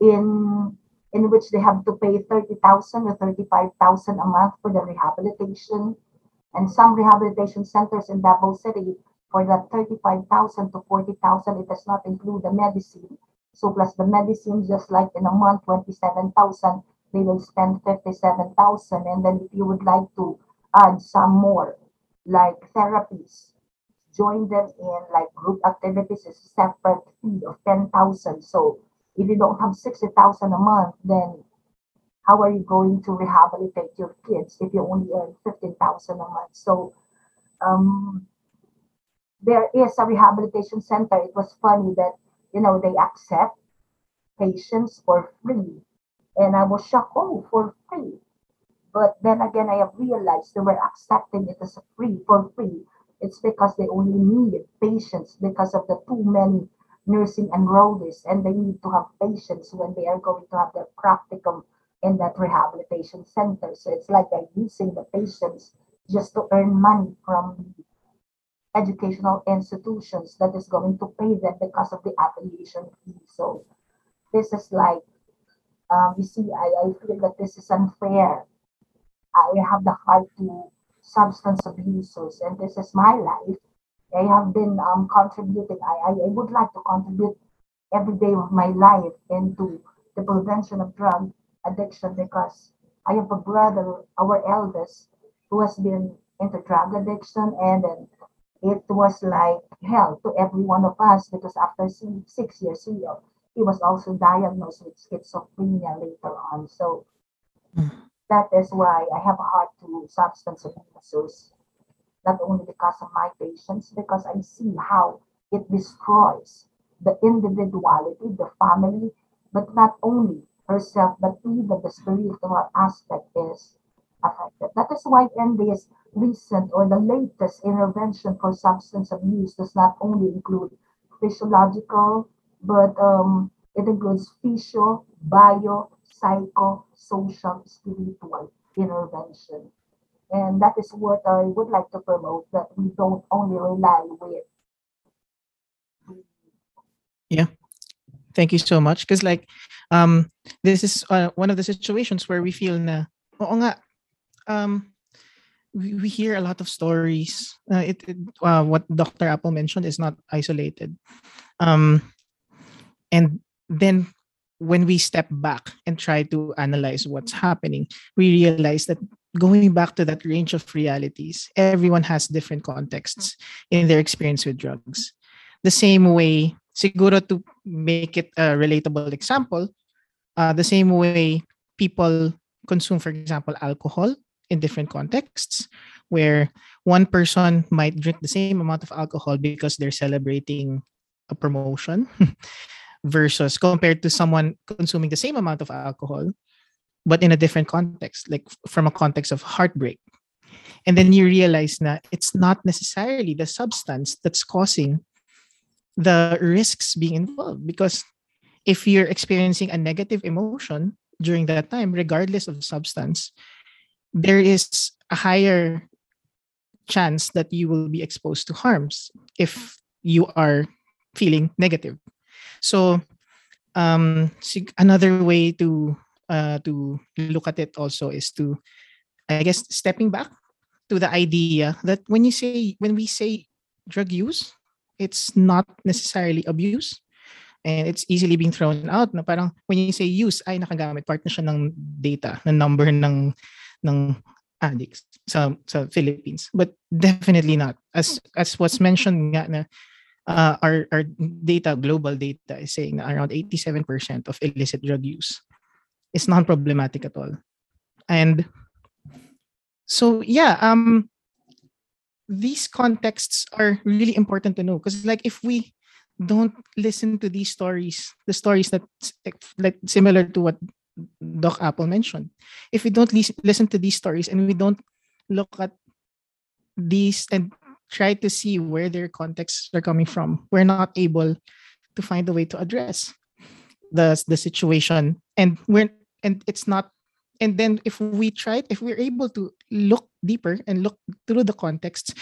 in in which they have to pay 30,000 or 35,000 a month for the rehabilitation. And some rehabilitation centers in Davao City for that 35,000 to 40,000 it does not include the medicine. So plus the medicine just like in a month 27,000 they will spend 57,000 and then if you would like to add some more like therapies join them in like group activities is a separate fee of 10,000 so if you don't have 60,000 a month then how are you going to rehabilitate your kids if you only earn 15,000 a month so um there is a rehabilitation center it was funny that you know they accept patients for free and I was shocked, oh, for free. But then again, I have realized they were accepting it as free for free. It's because they only need patients because of the too many nursing enrollees, and they need to have patients when they are going to have their practicum in that rehabilitation center. So it's like they're using the patients just to earn money from educational institutions that is going to pay them because of the affiliation fee. So this is like um, you see, I, I feel that this is unfair. I have the heart to substance abusers, and this is my life. I have been um, contributing. I, I, I would like to contribute every day of my life into the prevention of drug addiction because I have a brother, our eldest, who has been into drug addiction, and then it was like hell to every one of us because after six years, he he was also diagnosed with schizophrenia later on. So Mm. that is why I have a heart to substance abusers, not only because of my patients, because I see how it destroys the individuality, the family, but not only herself, but even the spiritual aspect is affected. That is why this recent or the latest intervention for substance abuse does not only include physiological, but um, it includes physio, bio, psycho, social, spiritual intervention. And that is what I would like to promote that we don't only rely with Yeah. Thank you so much. Because like, um, this is uh, one of the situations where we feel na, oo nga, um, we, hear a lot of stories. Uh, it, it uh, what Dr. Apple mentioned is not isolated. Um, and then when we step back and try to analyze what's happening, we realize that going back to that range of realities, everyone has different contexts in their experience with drugs. The same way, siguro to make it a relatable example, uh, the same way people consume, for example, alcohol in different contexts, where one person might drink the same amount of alcohol because they're celebrating a promotion (laughs) versus compared to someone consuming the same amount of alcohol but in a different context like from a context of heartbreak. And then you realize that it's not necessarily the substance that's causing the risks being involved because if you're experiencing a negative emotion during that time regardless of substance there is a higher chance that you will be exposed to harms if you are feeling negative. So um another way to uh to look at it also is to i guess stepping back to the idea that when you say when we say drug use it's not necessarily abuse. And it's easily being thrown out na parang when you say use ay nakagamit. Part na siya ng data ng number ng ng addicts sa sa Philippines. But definitely not. As as was mentioned nga na uh, our our data global data is saying around 87% of illicit drug use is non-problematic at all. And so yeah um these contexts are really important to know. Because like if we don't listen to these stories the stories that like similar to what doc apple mentioned if we don't lis- listen to these stories and we don't look at these and try to see where their contexts are coming from we're not able to find a way to address the the situation and we're and it's not and then if we try if we're able to look deeper and look through the context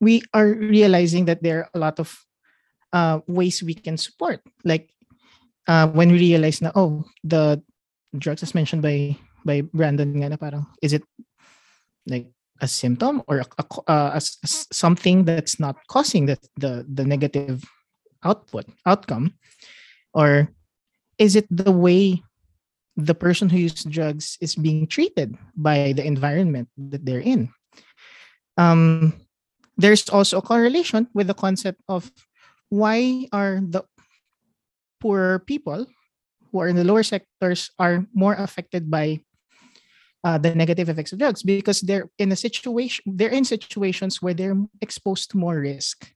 we are realizing that there are a lot of uh, ways we can support. Like uh, when we realize now oh the drugs as mentioned by by Brandon nga na parang is it like a symptom or a, a, a something that's not causing the, the the negative output outcome? Or is it the way the person who uses drugs is being treated by the environment that they're in. Um, there's also a correlation with the concept of why are the poorer people who are in the lower sectors are more affected by uh, the negative effects of drugs because they're in a situation they're in situations where they're exposed to more risk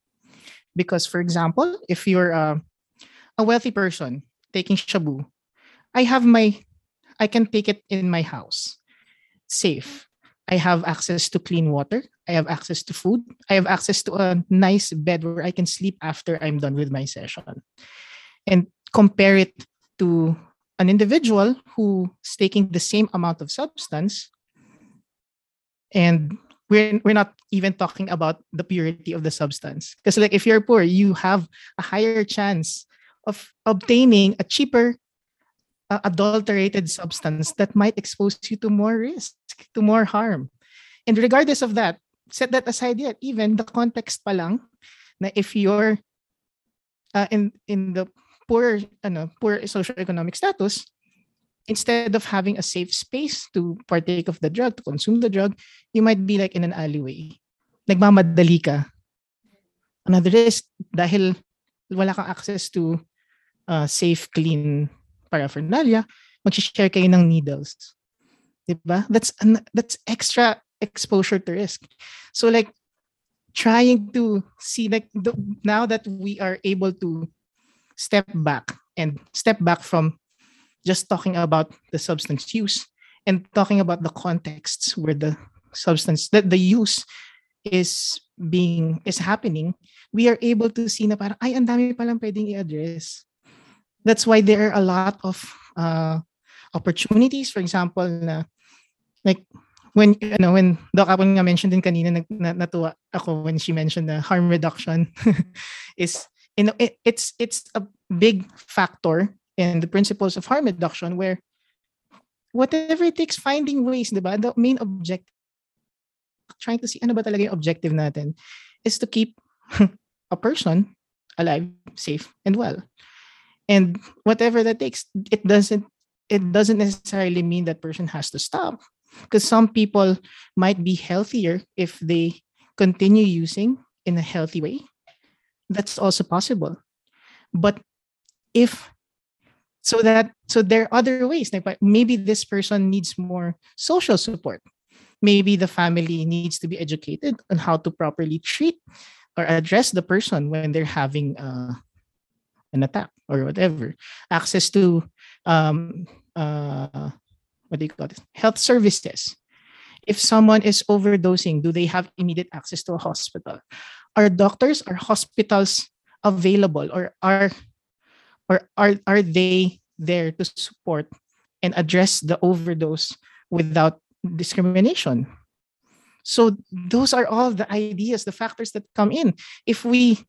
because for example if you're uh, a wealthy person taking shabu i have my I can take it in my house. Safe. I have access to clean water. I have access to food. I have access to a nice bed where I can sleep after I'm done with my session. And compare it to an individual who is taking the same amount of substance and we're, we're not even talking about the purity of the substance because like if you're poor you have a higher chance of obtaining a cheaper uh, adulterated substance that might expose you to more risk, to more harm. And regardless of that, set that aside yet, even the context pa lang, na if you're uh, in in the poor ano, poor socioeconomic status, instead of having a safe space to partake of the drug, to consume the drug, you might be like in an alleyway. Nagmamadali ka. Another is dahil wala kang access to uh, safe, clean paraphernalia, mag-share kayo ng needles. Diba? That's that's extra exposure to risk. So like trying to see like the, now that we are able to step back and step back from just talking about the substance use and talking about the contexts where the substance that the use is being is happening we are able to see na parang ay ang dami palang pwedeng i-address that's why there are a lot of uh, opportunities. For example, na, like when you know when Doc Apple nga mentioned din kanina nag, na, natuwa ako when she mentioned the harm reduction (laughs) is you know it, it's it's a big factor in the principles of harm reduction where whatever it takes finding ways diba the main objective trying to see ano ba talaga yung objective natin is to keep (laughs) a person alive safe and well and whatever that takes it doesn't it doesn't necessarily mean that person has to stop. Because some people might be healthier if they continue using in a healthy way. That's also possible. But if so that so there are other ways like maybe this person needs more social support. Maybe the family needs to be educated on how to properly treat or address the person when they're having uh, an attack or whatever. Access to um, uh, what do you call this? Health services. If someone is overdosing do they have immediate access to a hospital? Are doctors are hospitals available or are or are are they there to support and address the overdose without discrimination? So those are all the ideas the factors that come in. If we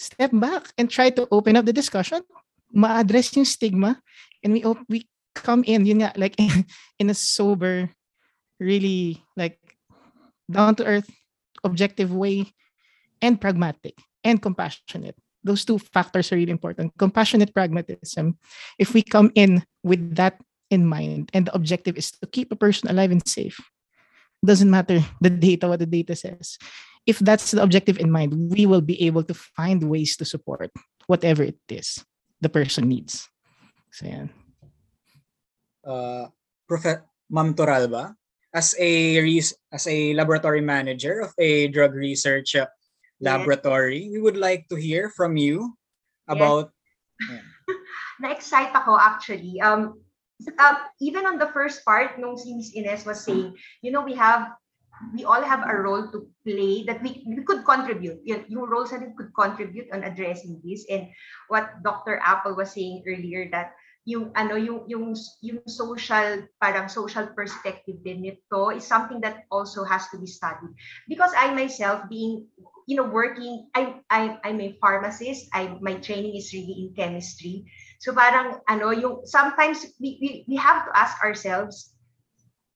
step back and try to open up the discussion. Ma-address yung stigma and we op- we come in yun nga, like (laughs) in a sober really like down to earth objective way and pragmatic and compassionate. Those two factors are really important. Compassionate pragmatism. If we come in with that in mind and the objective is to keep a person alive and safe doesn't matter the data what the data says if that's the objective in mind we will be able to find ways to support whatever it is the person needs so yeah uh, Prof. Ma'am Torralba, as a res- as a laboratory manager of a drug research uh, laboratory, we would like to hear from you about (laughs) Na-excite ako actually. Um, uh, even on the first part, nung si Miss Inez was saying, you know, we have we all have a role to play that we, we could contribute. Yung, yung roles that we could contribute on addressing this. And what Dr. Apple was saying earlier that yung ano yung yung yung social parang social perspective din nito is something that also has to be studied because I myself being you know working I I I'm a pharmacist I my training is really in chemistry so parang ano yung sometimes we we, we have to ask ourselves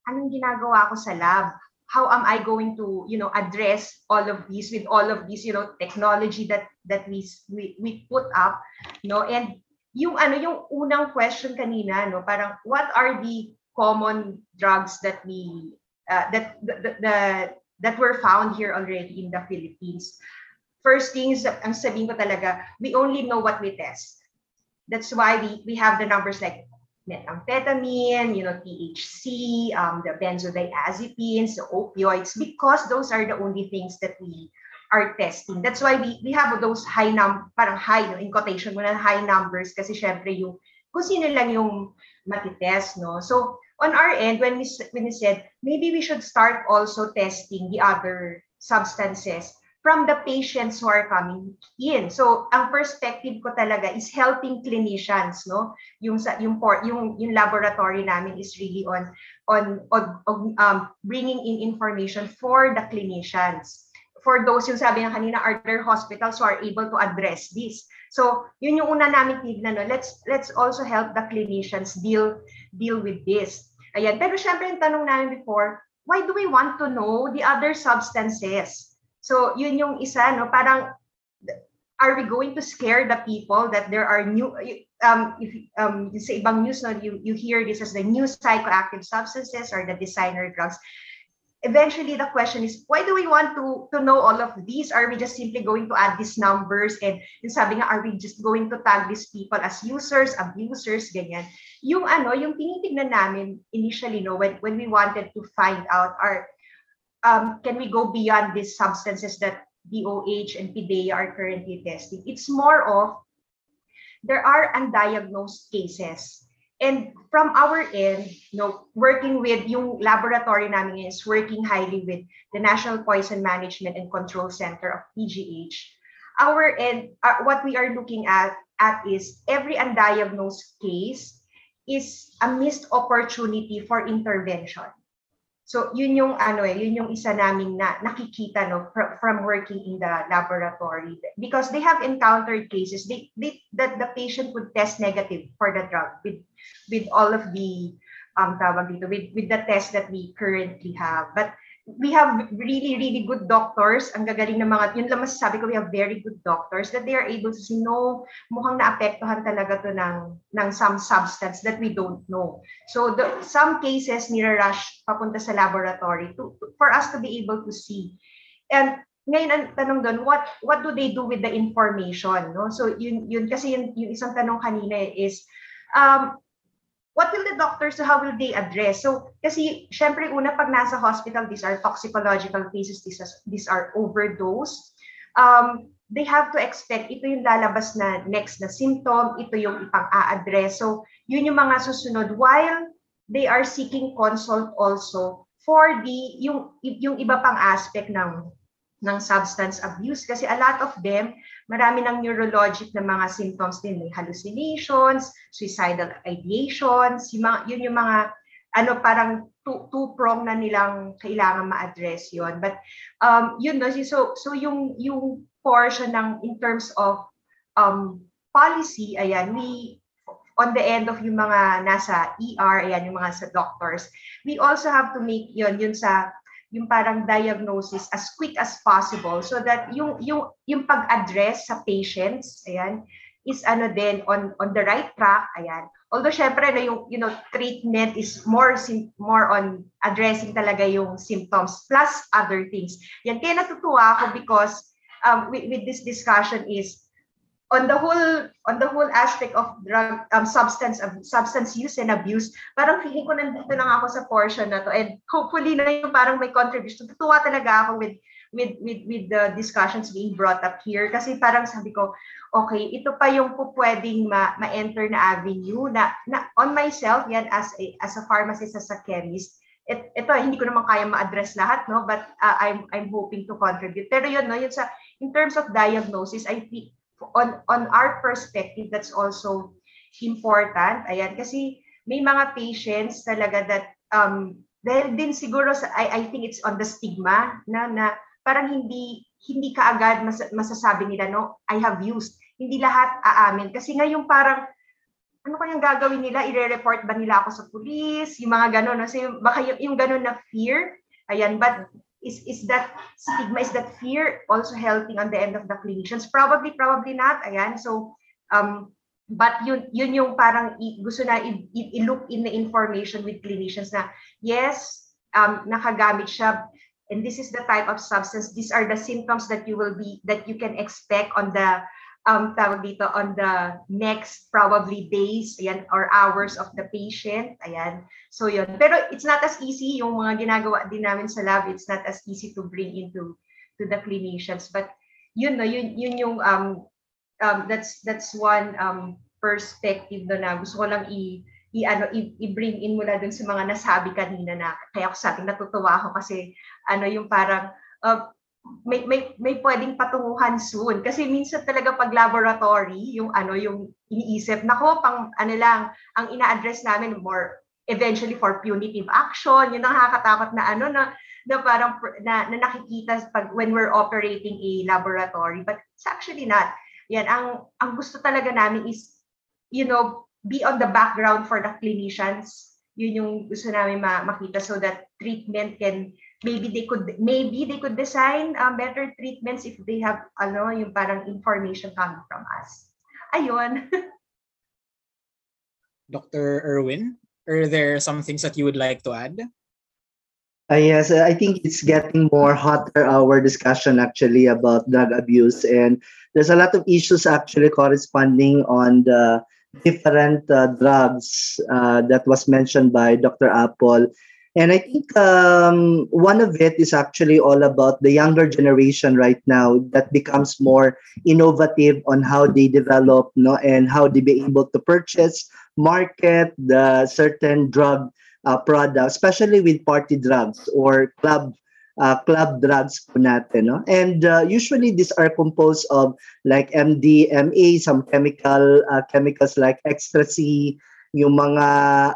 anong ginagawa ko sa lab how am I going to you know address all of these with all of these you know technology that that we we, we put up know? And yung ano yung unang question kanina no parang what are the common drugs that we uh, that the, the that were found here already in the Philippines? First things ang sabihin ko talaga we only know what we test. That's why we we have the numbers like methamphetamine, you know, THC, um, the benzodiazepines, the opioids, because those are the only things that we are testing. That's why we we have those high num parang high no, in quotation muna high numbers kasi syempre yung kung sino lang yung matitest no. So on our end when we when we said maybe we should start also testing the other substances from the patients who are coming in. So, ang perspective ko talaga is helping clinicians, no? Yung yung yung yung laboratory namin is really on on, on, on um, bringing in information for the clinicians. For those yung sabi ng kanina, are there hospitals who are able to address this? So, yun yung una namin tignan, no? Let's let's also help the clinicians deal deal with this. Ayan. Pero syempre yung tanong namin before, why do we want to know the other substances? So, yun yung isa, no? Parang, are we going to scare the people that there are new, um, if, um, sa ibang news, no, you, you hear this as the new psychoactive substances or the designer drugs. Eventually, the question is, why do we want to, to know all of these? Are we just simply going to add these numbers? And yung sabi nga, are we just going to tag these people as users, abusers, ganyan? Yung ano, yung tinitignan namin initially, no, when, when we wanted to find out, are um, can we go beyond these substances that DOH and PDEA are currently testing? It's more of there are undiagnosed cases. And from our end, you know, working with yung laboratory namin is working highly with the National Poison Management and Control Center of PGH. Our end, uh, what we are looking at, at is every undiagnosed case is a missed opportunity for intervention. So yun yung ano eh, yun yung isa naming na nakikita no from, from working in the laboratory. Because they have encountered cases they, they that the patient would test negative for the drug with with all of the um tawag dito with with the test that we currently have. But we have really, really good doctors. Ang gagaling ng mga, yun lang masasabi ko, we have very good doctors that they are able to see, no, mukhang naapektuhan talaga to ng, ng some substance that we don't know. So the, some cases nira-rush papunta sa laboratory to, to, for us to be able to see. And ngayon ang tanong doon, what what do they do with the information? No? So yun, yun kasi yun, yung isang tanong kanina is, um, what will the doctors, so how will they address? So, kasi, syempre, una, pag nasa hospital, these are toxicological cases, these are, these are overdose. Um, they have to expect, ito yung lalabas na next na symptom, ito yung ipang-a-address. So, yun yung mga susunod. While they are seeking consult also for the, yung, yung iba pang aspect ng ng substance abuse kasi a lot of them, marami ng neurologic na mga symptoms din, may hallucinations, suicidal ideations, yung mga, yun yung mga ano parang two, two prong na nilang kailangan ma-address yon but um yun no so so yung yung portion ng in terms of um policy ayan we on the end of yung mga nasa ER ayan yung mga sa doctors we also have to make yon yun sa yung parang diagnosis as quick as possible so that yung yung yung pag-address sa patients ayan is ano din on on the right track ayan. Although syempre na yung you know treatment is more more on addressing talaga yung symptoms plus other things. Yan kaya natutuwa ako because um with, with this discussion is on the whole on the whole aspect of drug um, substance of substance use and abuse parang feeling ko nandito lang ako sa portion na to. And hopefully na yung parang may contribution. Tutuwa talaga ako with with with with the discussions being brought up here. Kasi parang sabi ko okay ito pa yung po pwedeng ma, ma-enter na avenue na, na on myself yan as a as a pharmacist as a chemist. It, ito hindi ko naman kaya ma-address lahat no? But uh, I'm I'm hoping to contribute. Pero yun no yun sa in terms of diagnosis I think on on our perspective that's also important. Ayan kasi may mga patients talaga that um dahil din siguro sa I, I think it's on the stigma na na parang hindi hindi kaagad mas, masasabi nila no I have used. Hindi lahat aamin. Kasi ngayon parang ano kayang gagawin nila? Ire-report ba nila ako sa police yung mga ganun no? So yung, baka yung, yung ganun na fear. Ayan but is is that stigma is that fear also helping on the end of the clinicians? Probably probably not ayan. So um but yun yun yung parang i, gusto na i-look in the information with clinicians na yes um nakagamit siya and this is the type of substance. These are the symptoms that you will be that you can expect on the um, tawag dito, on the next probably days ayan, or hours of the patient. Ayan. So yun. Pero it's not as easy yung mga ginagawa din namin sa lab. It's not as easy to bring into to the clinicians. But yun no, yun, yun yung um, um, that's that's one um, perspective no, na gusto ko lang i i ano i-bring in mula dun sa mga nasabi kanina na kaya ako sa natutuwa ako kasi ano yung parang uh, may may may pwedeng patunguhan soon. Kasi minsan talaga pag laboratory yung ano yung iniisip nako pang ano lang ang ina-address namin more eventually for punitive action. Yun ang nakakatakot na ano na na parang na, na nakikita pag when we're operating a laboratory. But it's actually not. Yan ang ang gusto talaga namin is you know be on the background for the clinicians. Yun yung gusto namin ma- makita so that treatment can maybe they could maybe they could design um, better treatments if they have ano yung parang information coming from us. Ayun. (laughs) Dr. Erwin, are there some things that you would like to add? Uh, yes, I think it's getting more hotter our discussion actually about drug abuse and there's a lot of issues actually corresponding on the different uh, drugs uh, that was mentioned by Dr. Apple and I think um, one of it is actually all about the younger generation right now that becomes more innovative on how they develop no, and how they be able to purchase, market the certain drug uh, products, especially with party drugs or club uh, club drugs natin. No? And uh, usually these are composed of like MDMA, some chemical uh, chemicals like ecstasy, yung mga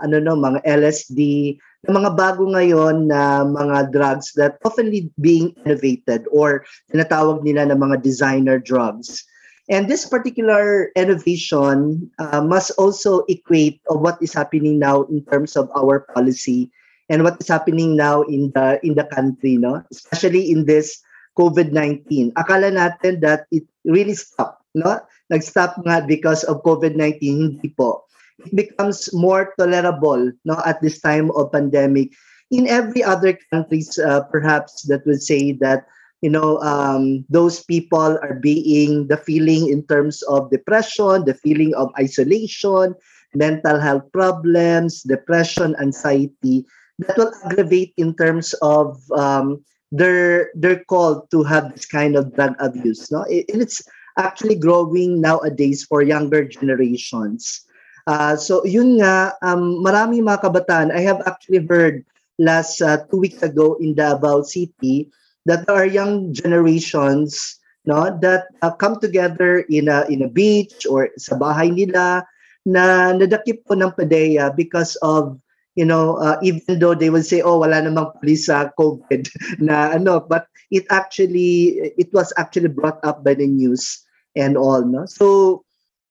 ano no, mga LSD, ng mga bago ngayon na mga drugs that oftenly being innovated or tinatawag nila na mga designer drugs. And this particular innovation uh, must also equate of what is happening now in terms of our policy and what is happening now in the in the country, no? Especially in this COVID-19. Akala natin that it really stopped, no? Nag-stop nga because of COVID-19, hindi po becomes more tolerable no at this time of pandemic in every other countries uh, perhaps that would say that you know um, those people are being the feeling in terms of depression the feeling of isolation mental health problems, depression, anxiety that will aggravate in terms of um, their their call to have this kind of drug abuse. No, it, it's actually growing nowadays for younger generations. Uh, so yun nga, um, marami mga kabataan, I have actually heard last uh, two weeks ago in Davao City that there are young generations no that uh, come together in a in a beach or sa bahay nila na nadakip po ng PDEA because of you know, uh, even though they will say, oh, wala namang police sa COVID (laughs) na ano, but it actually, it was actually brought up by the news and all, no? So,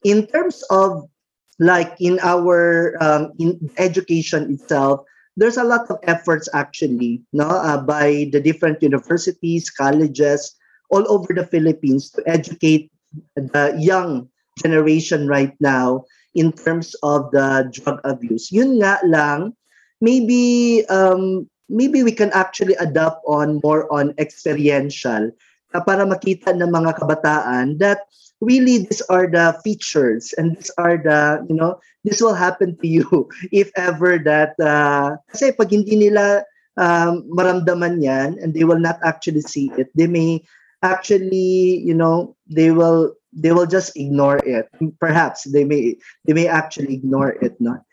in terms of like in our um, in education itself, there's a lot of efforts actually, no, uh, by the different universities, colleges, all over the Philippines to educate the young generation right now in terms of the drug abuse. Yun nga lang, maybe um, maybe we can actually adapt on more on experiential uh, para makita ng mga kabataan that really these are the features and these are the you know this will happen to you (laughs) if ever that uh, kasi pag hindi nila um, maramdaman yan and they will not actually see it they may actually you know they will they will just ignore it. Perhaps they may they may actually ignore it not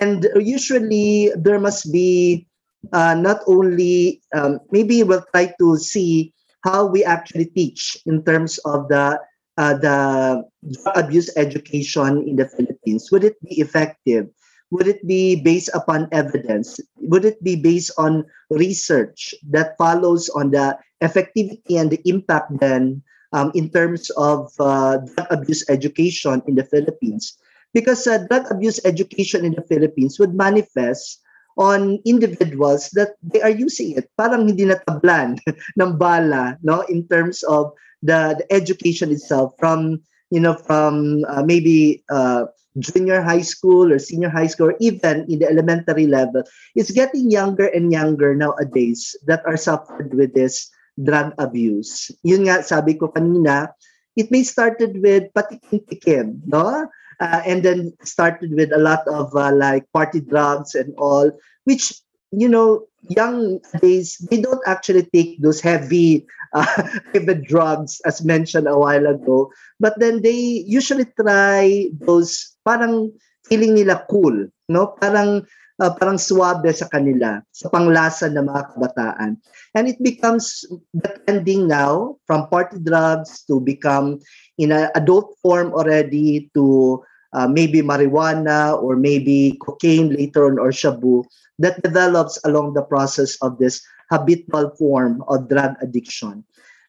and usually there must be uh, not only um, maybe we'll try to see how we actually teach in terms of the uh, the drug abuse education in the Philippines. Would it be effective? Would it be based upon evidence? Would it be based on research that follows on the effectivity and the impact then um, in terms of uh, drug abuse education in the Philippines? because uh, drug abuse education in the Philippines would manifest on individuals that they are using it. Parang hindi natablan (laughs) ng bala, no, in terms of the, the education itself from, you know, from uh, maybe uh, junior high school or senior high school or even in the elementary level. It's getting younger and younger nowadays that are suffered with this drug abuse. Yun nga, sabi ko kanina, it may started with patikim-tikim, no? Uh, and then started with a lot of uh, like party drugs and all, which you know young days they don't actually take those heavy (laughs) uh, heavy drugs as mentioned a while ago, but then they usually try those parang feeling nila cool, no? Parang uh, parang suabe sa kanila, sa panglasa ng mga kabataan. And it becomes the trending now from party drugs to become in an adult form already to uh, maybe marijuana or maybe cocaine later on or shabu that develops along the process of this habitual form of drug addiction.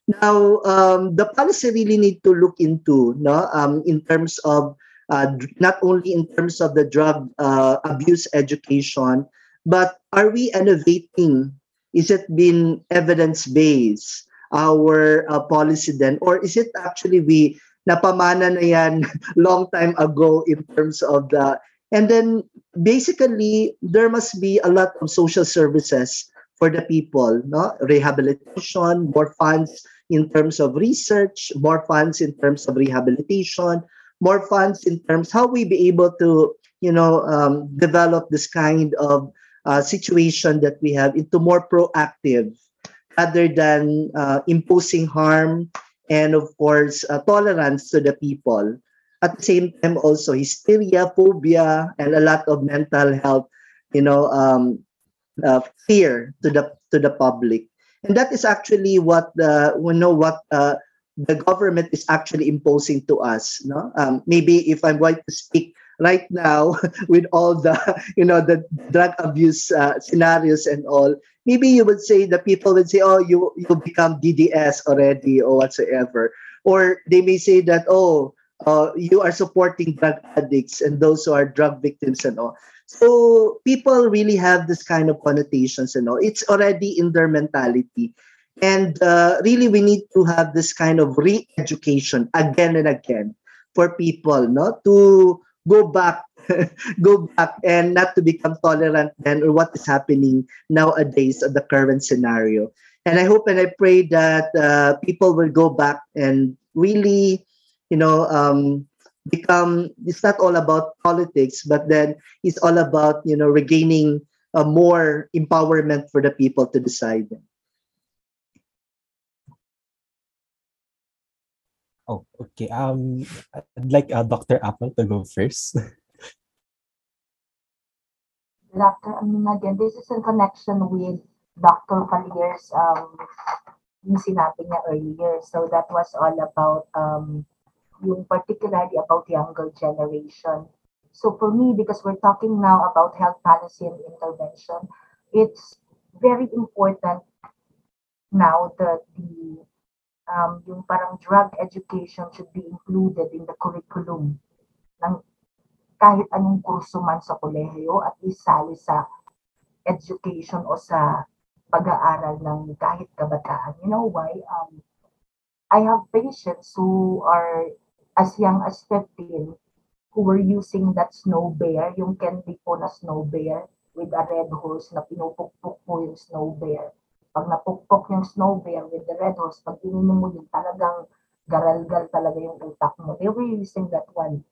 Now, um, the policy really need to look into, no, um, in terms of uh, not only in terms of the drug uh, abuse education, but are we innovating? Is it been evidence based? Our uh, policy then, or is it actually we napamana na yan (laughs) long time ago in terms of the and then basically there must be a lot of social services for the people no? Rehabilitation more funds in terms of research more funds in terms of rehabilitation more funds in terms how we be able to you know um, develop this kind of uh, situation that we have into more proactive rather than uh, imposing harm and of course uh, tolerance to the people. At the same time also hysteria phobia and a lot of mental health you know um, uh, fear to the to the public. And that is actually what the we know what uh, the government is actually imposing to us no? Um, maybe if i'm going to speak right now (laughs) with all the you know the drug abuse uh, scenarios and all maybe you would say the people would say oh you you become dds already or whatsoever. Or they may say that oh uh, you are supporting drug addicts and those who are drug victims and all. So people really have this kind of connotations and all. It's already in their mentality. And uh, really we need to have this kind of re-education again and again for people no to go back (laughs) go back and not to become tolerant then or what is happening nowadays of the current scenario. And i hope and i pray that uh, people will go back and really you know um, become it's not all about politics but then it's all about you know regaining uh, more empowerment for the people to decide Oh, okay. Um, I'd like uh, Dr. Apple to go first. Dr. I again, this is in connection with Dr. Faller's um, sinabi niya earlier. So that was all about um, yung particularly about younger generation. So for me, because we're talking now about health policy and intervention, it's very important now that the um, yung parang drug education should be included in the curriculum ng kahit anong kurso man sa kolehiyo at isali sa education o sa pag-aaral ng kahit kabataan. You know why? Um, I have patients who are as young as 15 who were using that snow bear, yung candy po na snow bear with a red horse na pinupukpok po yung snow bear. Pag napukpok yung snow bear with the red horse, pag ininom mo yun, talagang garalgal talaga yung utak mo. They were using that one,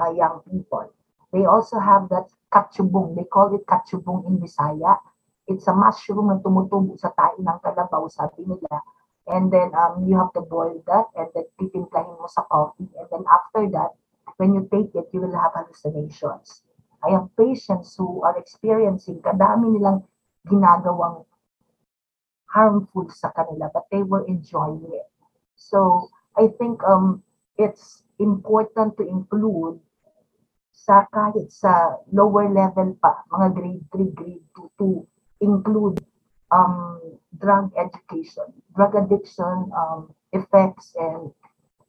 uh, young people. They also have that kachubong. They call it kachubong in Bisaya. It's a mushroom na tumutubo sa tae ng kalabaw, sabi nila. And then um, you have to boil that and then titimplahin mo sa coffee. And then after that, when you take it, you will have hallucinations. I have patients who are experiencing kadami nilang ginagawang harmful sa kanila, but they were enjoying it. So I think um, it's important to include sa kahit sa lower level pa, mga grade 3, grade 2, to include um, drug education, drug addiction um, effects, and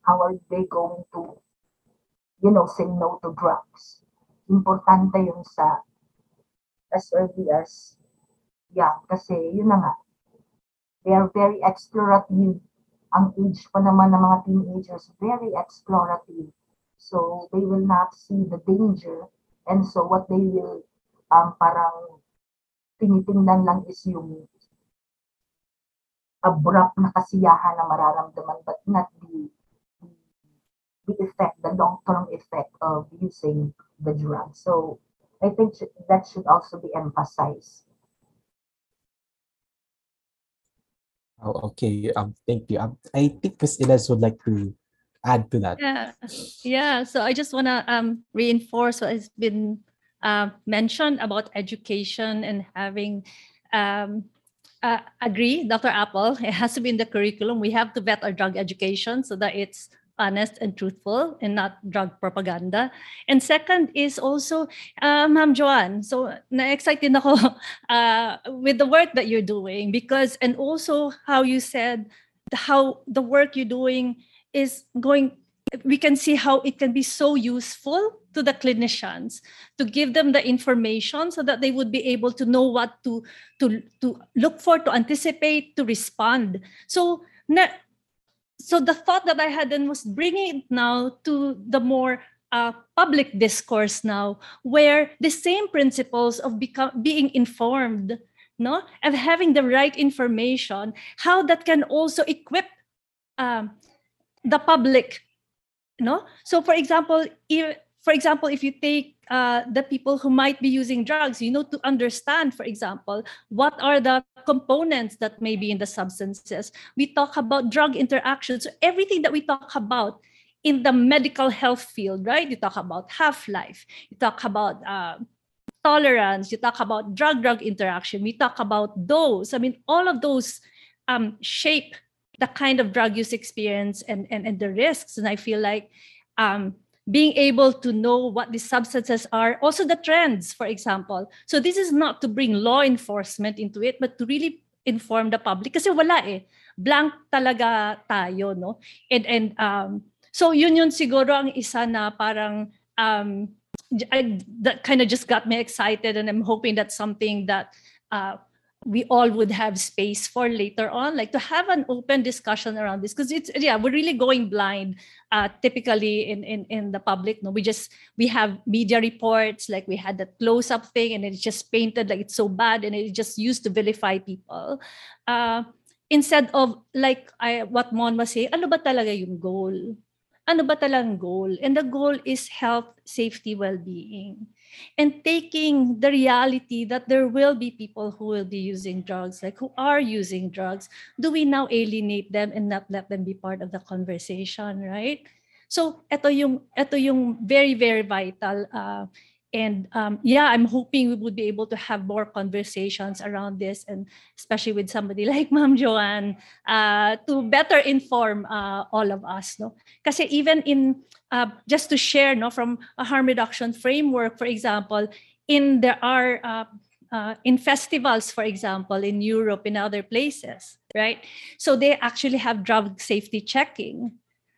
how are they going to, you know, say no to drugs. Importante yung sa as early as, yeah, kasi yun na nga, they are very explorative. Ang age pa naman ng mga teenagers, very explorative. So they will not see the danger. And so what they will um, parang tinitingnan lang is yung abrupt na kasiyahan na mararamdaman but not the the effect, the long-term effect of using the drug. So I think that should also be emphasized. Oh, okay. Um, thank you. Um, I think Ms. Inez would like to add to that. Yeah, yeah. So I just want to um, reinforce what has been uh, mentioned about education and having um, uh, agree, Dr. Apple. (laughs) It has to be in the curriculum. We have to vet our drug education so that it's honest and truthful and not drug propaganda. And second is also, uh, Ma'am Joanne, so na-excited ako (laughs) uh, with the work that you're doing because, and also how you said how the work you're doing is going, we can see how it can be so useful to the clinicians to give them the information so that they would be able to know what to to to look for to anticipate to respond so na, so the thought that I had then was bringing it now to the more uh, public discourse now, where the same principles of become, being informed, no, of having the right information, how that can also equip um, the public, no. So, for example, if, for example, if you take uh, the people who might be using drugs, you know, to understand, for example, what are the components that may be in the substances. We talk about drug interactions. So everything that we talk about in the medical health field, right? You talk about half-life. You talk about uh, tolerance. You talk about drug-drug interaction. We talk about those. I mean, all of those um, shape the kind of drug use experience and, and, and the risks. And I feel like um, being able to know what the substances are, also the trends, for example. So this is not to bring law enforcement into it, but to really inform the public. Kasi wala eh. Blank talaga tayo, no? And, and um, so yun yun siguro ang isa na parang um, I, that kind of just got me excited and I'm hoping that's something that uh, we all would have space for later on like to have an open discussion around this because it's yeah we're really going blind uh, typically in, in in the public no we just we have media reports like we had that close up thing and it's just painted like it's so bad and it's just used to vilify people uh, instead of like I, what Mon was saying ano ba talaga yung goal ano ba talang goal? And the goal is health, safety, well-being. And taking the reality that there will be people who will be using drugs, like who are using drugs, do we now alienate them and not let them be part of the conversation, right? So, ito yung, ito yung very, very vital uh, and um, yeah, I'm hoping we would be able to have more conversations around this, and especially with somebody (laughs) like Ma'am Joanne, uh, to better inform uh, all of us. No, because even in uh, just to share, no, from a harm reduction framework, for example, in there are uh, uh, in festivals, for example, in Europe, in other places, right? So they actually have drug safety checking.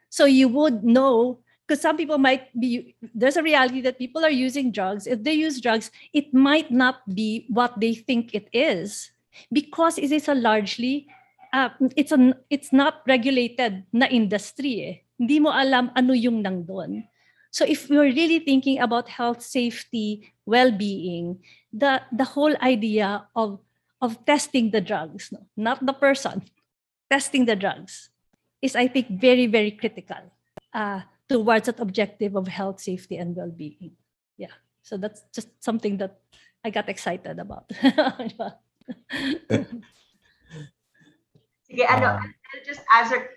So you would know because some people might be there's a reality that people are using drugs. If they use drugs it might not be what they think it is because it is a largely uh, it's a it's not regulated na industry eh. hindi mo alam ano yung nandun. So if we're really thinking about health safety well-being the the whole idea of of testing the drugs no not the person testing the drugs is i think very very critical. Uh, towards that objective of health, safety, and well-being. Yeah. So that's just something that I got excited about. Sige, ano, I'll just answer.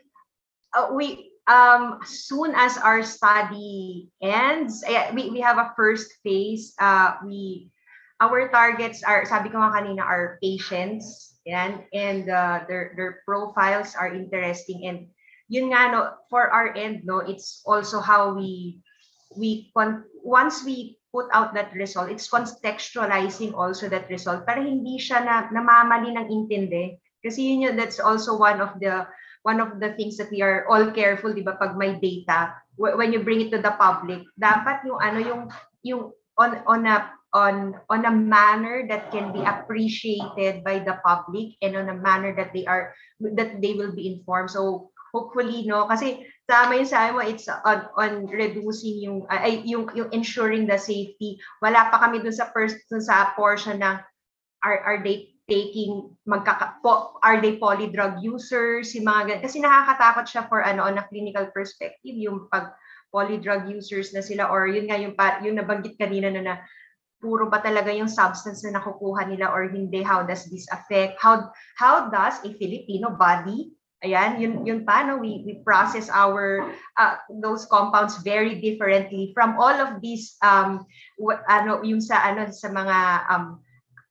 Uh, we um soon as our study ends, eh, we we have a first phase. Uh, we our targets are sabi ko nga kanina are patients yan and uh, their their profiles are interesting and yun nga no for our end no it's also how we we con- once we put out that result it's contextualizing also that result para hindi siya na namamali ng intindi. Kasi yun yun that's also one of the one of the things that we are all careful di ba pag may data. When you bring it to the public dapat yung ano yung yung on on a on on a manner that can be appreciated by the public and on a manner that they are that they will be informed. So hopefully no kasi tama yung sabi mo it's on, on reducing yung ay yung yung ensuring the safety wala pa kami dun sa first dun sa portion na are are they taking magkaka po, are they polydrug users si mga ganun. kasi nakakatakot siya for ano on a clinical perspective yung pag polydrug users na sila or yun nga yung yung nabanggit kanina na, na puro ba talaga yung substance na nakukuha nila or hindi how does this affect how how does a Filipino body Ayan, yun, yun pa, no? we, we process our, uh, those compounds very differently from all of these, um, what, ano, yung sa, ano, sa mga um,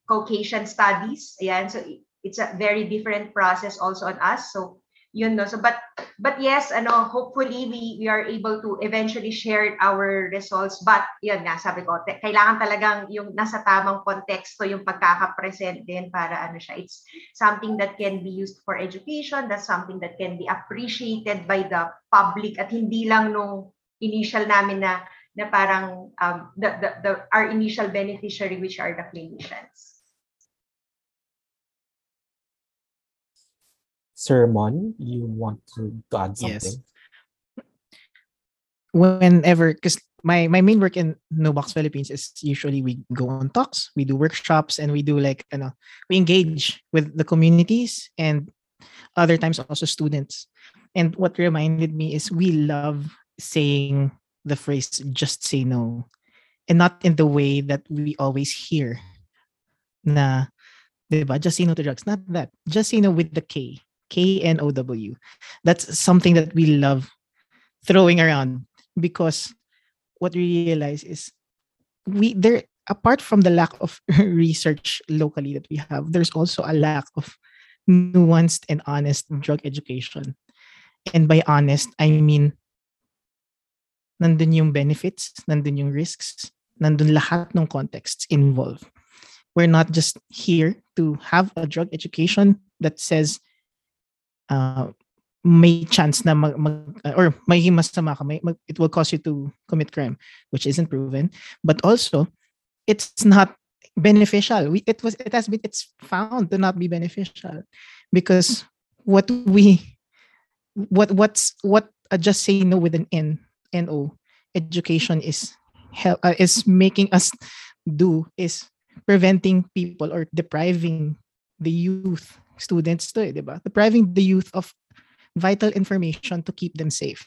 Caucasian studies. Ayan, so it's a very different process also on us. So yun no? So but but yes ano hopefully we we are able to eventually share our results. But yun nga sabi ko kailangan talagang yung nasa tamang konteksto yung pagkaka-present din para ano siya. It's something that can be used for education. That's something that can be appreciated by the public. At hindi lang nung initial namin na na parang um, the, the, the our initial beneficiary which are the clinicians Sir Mon, you want to, to add something? Yes. Whenever, because my my main work in NoBox Philippines is usually we go on talks, we do workshops, and we do like you know we engage with the communities and other times also students. And what reminded me is we love saying the phrase "just say no," and not in the way that we always hear. Na, diba? Just say no to drugs. Not that. Just say no with the K. K N O W. That's something that we love throwing around because what we realize is we there apart from the lack of (laughs) research locally that we have, there's also a lack of nuanced and honest drug education. And by honest, I mean nandun yung benefits, nandun yung risks, nandun lahat ng contexts involved. We're not just here to have a drug education that says uh, may chance na mag, mag uh, or may masama ka, may, mag, it will cause you to commit crime, which isn't proven. But also, it's not beneficial. We, it was it has been it's found to not be beneficial because what we what what's what uh, just say no with an N N O education is help uh, is making us do is preventing people or depriving the youth students to eh, di? Depriving the youth of vital information to keep them safe.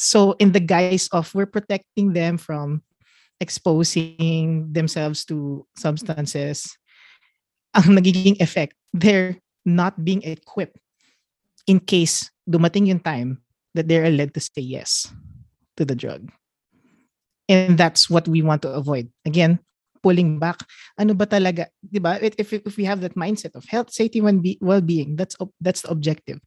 so in the guise of we're protecting them from exposing themselves to substances, (laughs) ang nagiging effect, they're not being equipped in case dumating yung time that they're led to say yes to the drug. And that's what we want to avoid. Again, pulling back. Ano ba talaga, 'di ba? If, if we have that mindset of health, safety, and well-being, that's that's the objective.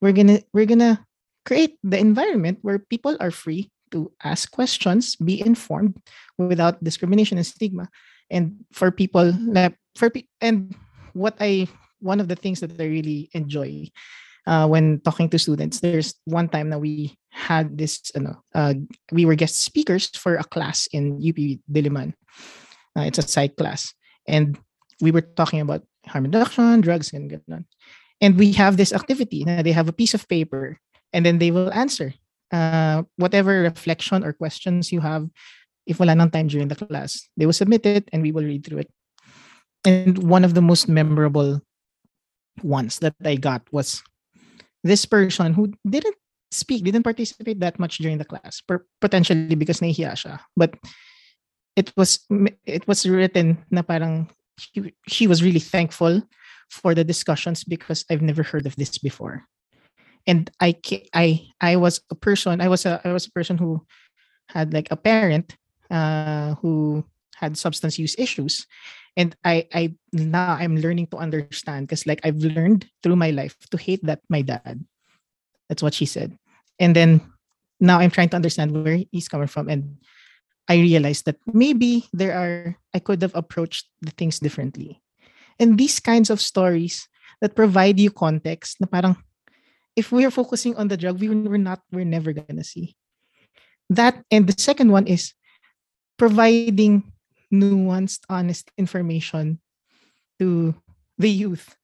We're gonna we're gonna create the environment where people are free to ask questions, be informed without discrimination and stigma. And for people for and what I one of the things that I really enjoy uh, when talking to students, there's one time that we had this, you know, uh, we were guest speakers for a class in UP Diliman. Uh, it's a psych class, and we were talking about harm reduction, drugs, and ganun. And we have this activity. Now they have a piece of paper, and then they will answer uh, whatever reflection or questions you have, if wala nang time during the class, they will submit it and we will read through it. And one of the most memorable ones that I got was this person who didn't speak, didn't participate that much during the class, per- potentially because nahihiya siya. But it was it was written na parang she, she was really thankful for the discussions because I've never heard of this before. And I I I was a person I was a I was a person who had like a parent uh, who had substance use issues. And I I now I'm learning to understand because like I've learned through my life to hate that my dad. That's what she said. And then now I'm trying to understand where he's coming from and I realized that maybe there are I could have approached the things differently and these kinds of stories that provide you context na parang if we are focusing on the drug, we we're not, we're never gonna see that. And the second one is providing nuanced, honest information to the youth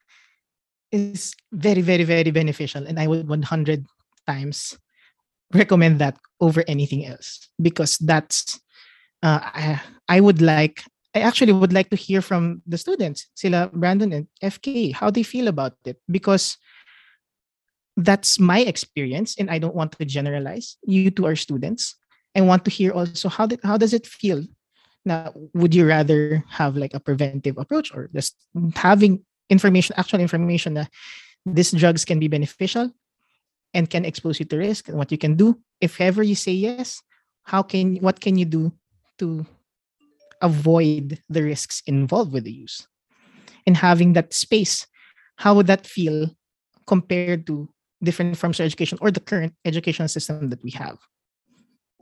is very, very, very beneficial. And I would 100 times recommend that over anything else because that's, uh, I, I would like, I actually would like to hear from the students, sila Brandon and FK, how they feel about it. Because that's my experience and i don't want to generalize. You two are students. I want to hear also how did, how does it feel? Now would you rather have like a preventive approach or just having information actual information that these drugs can be beneficial and can expose you to risk and what you can do? If ever you say yes how can what can you do to avoid the risks involved with the use and having that space how would that feel compared to different forms of education or the current education system that we have.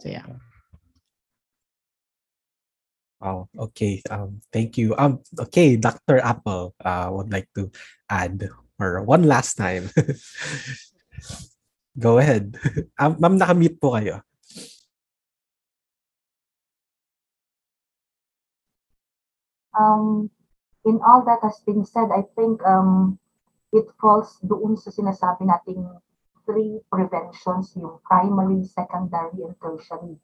So yeah. Wow. Okay. Um. Thank you. Um. Okay. Dr. Apple. Uh. Would like to add or one last time. (laughs) Go ahead. (laughs) um, ma'am, nakamute po kayo. Um, in all that has been said, I think um, it falls doon sa sinasabi nating three preventions, yung primary, secondary, and tertiary.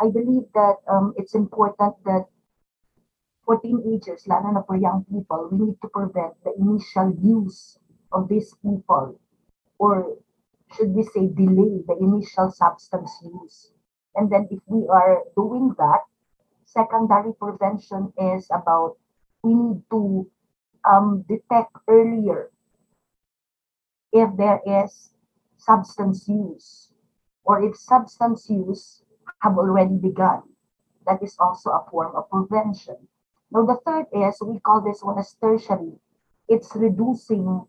I believe that um, it's important that for teenagers, lalo na for young people, we need to prevent the initial use of these people, or should we say delay the initial substance use. And then if we are doing that, secondary prevention is about we need to um, detect earlier if there is substance use or if substance use have already begun. That is also a form of prevention. Now, the third is we call this one as tertiary. It's reducing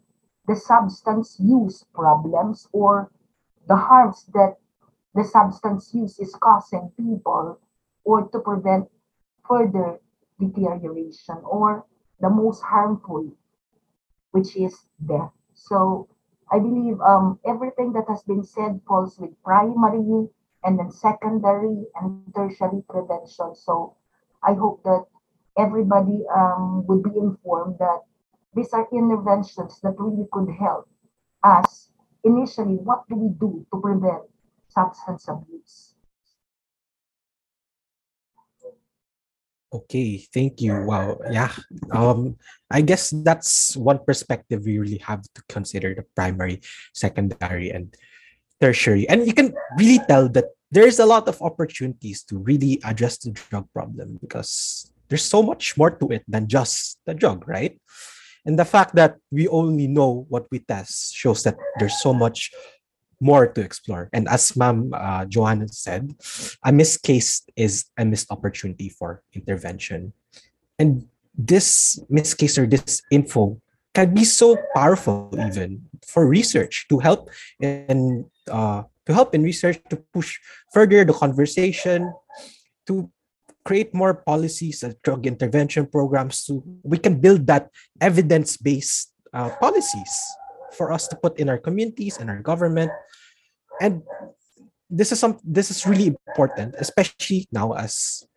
the substance use problems or the harms that the substance use is causing people or to prevent further deterioration or the most harmful, which is death. So I believe um, everything that has been said falls with primary and then secondary and tertiary prevention. So I hope that everybody um, would be informed that these are interventions that really could help us. Initially, what do we do to prevent substance abuse? Okay, thank you. Wow. Yeah. Um I guess that's one perspective we really have to consider the primary, secondary and tertiary. And you can really tell that there's a lot of opportunities to really address the drug problem because there's so much more to it than just the drug, right? And the fact that we only know what we test shows that there's so much more to explore. And as Ma'am uh, Joanna said, a missed case is a missed opportunity for intervention. And this missed case or this info can be so powerful even for research to help in uh, to help in research to push further the conversation to create more policies and drug intervention programs so we can build that evidence-based uh, policies for us to put in our communities and our government. And this is some this is really important especially now as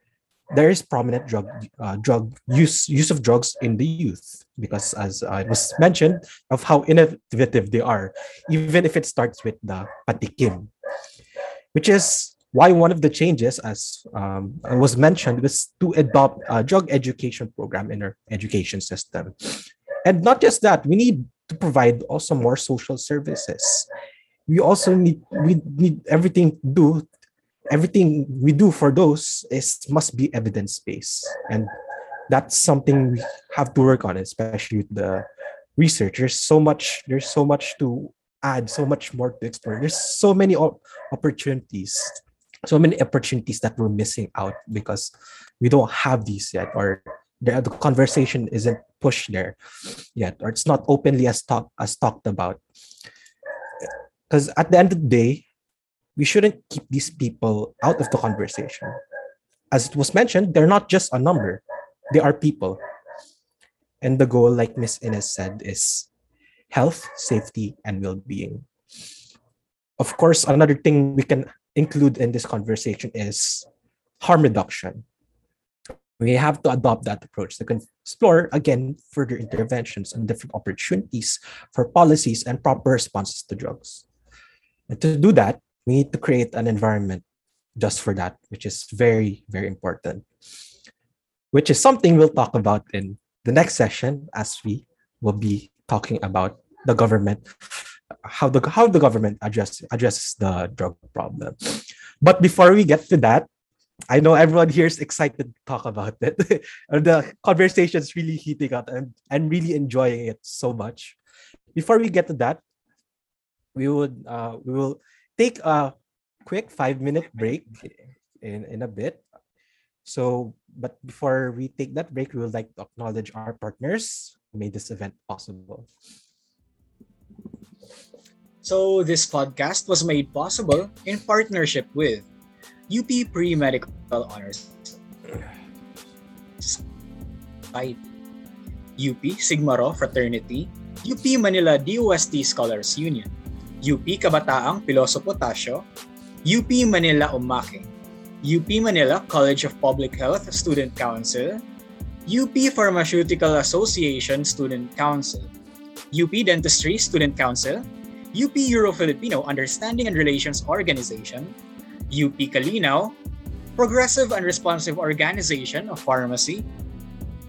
there is prominent drug uh, drug use use of drugs in the youth. Because as I was mentioned of how innovative they are even if it starts with the patikim which is why one of the changes as um, was mentioned was to adopt a drug education program in our education system. And not just that we need to provide also more social services. We also need we need everything do everything we do for those is must be evidence based and that's something we have to work on especially with the research there's so much there's so much to add so much more to explore. There's so many opportunities so many opportunities that we're missing out because we don't have these yet or the, the conversation isn't pushed there yet or it's not openly as talk as talked about because at the end of the day we shouldn't keep these people out of the conversation. As it was mentioned, they're not just a number, they are people. And the goal, like Miss Inez said, is health, safety, and well being. Of course, another thing we can include in this conversation is harm reduction. We have to adopt that approach to explore again further interventions and different opportunities for policies and proper responses to drugs. And to do that, we need to create an environment just for that, which is very, very important. Which is something we'll talk about in the next session as we will be talking about the government, how the how the government address, addresses the drug problem. But before we get to that, I know everyone here is excited to talk about it. (laughs) the conversation is really heating up and I'm really enjoying it so much. Before we get to that, we would uh, we will take a quick five minute break in, in a bit. So, but before we take that break, we would like to acknowledge our partners who made this event possible. So, this podcast was made possible in partnership with UP Pre Medical Honors. Society, UP Sigma Rho Fraternity, UP Manila DOST Scholars Union, UP Kabataang Piloso Potasio, UP Manila Umake, UP Manila College of Public Health Student Council, UP Pharmaceutical Association Student Council, UP Dentistry Student Council, UP Euro-Filipino Understanding and Relations Organization, UP Kalinaw, Progressive and Responsive Organization of Pharmacy,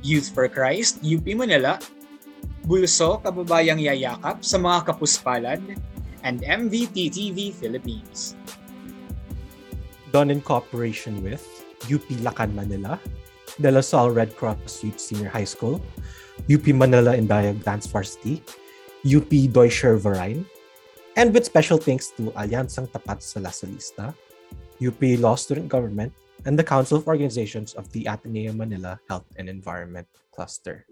Youth for Christ, UP Manila, Bulso Kababayang Yayakap sa mga kapuspalad, and MVTTV Philippines. Done in cooperation with UP Lacan Manila, De La Salle Red Cross Youth Senior High School, UP Manila Indayag Dance Varsity, UP Deutscher Verein, and with special thanks to Alyansang Tapat sa Lasallista, UP Law Student Government, and the Council of Organizations of the Ateneo Manila Health and Environment Cluster.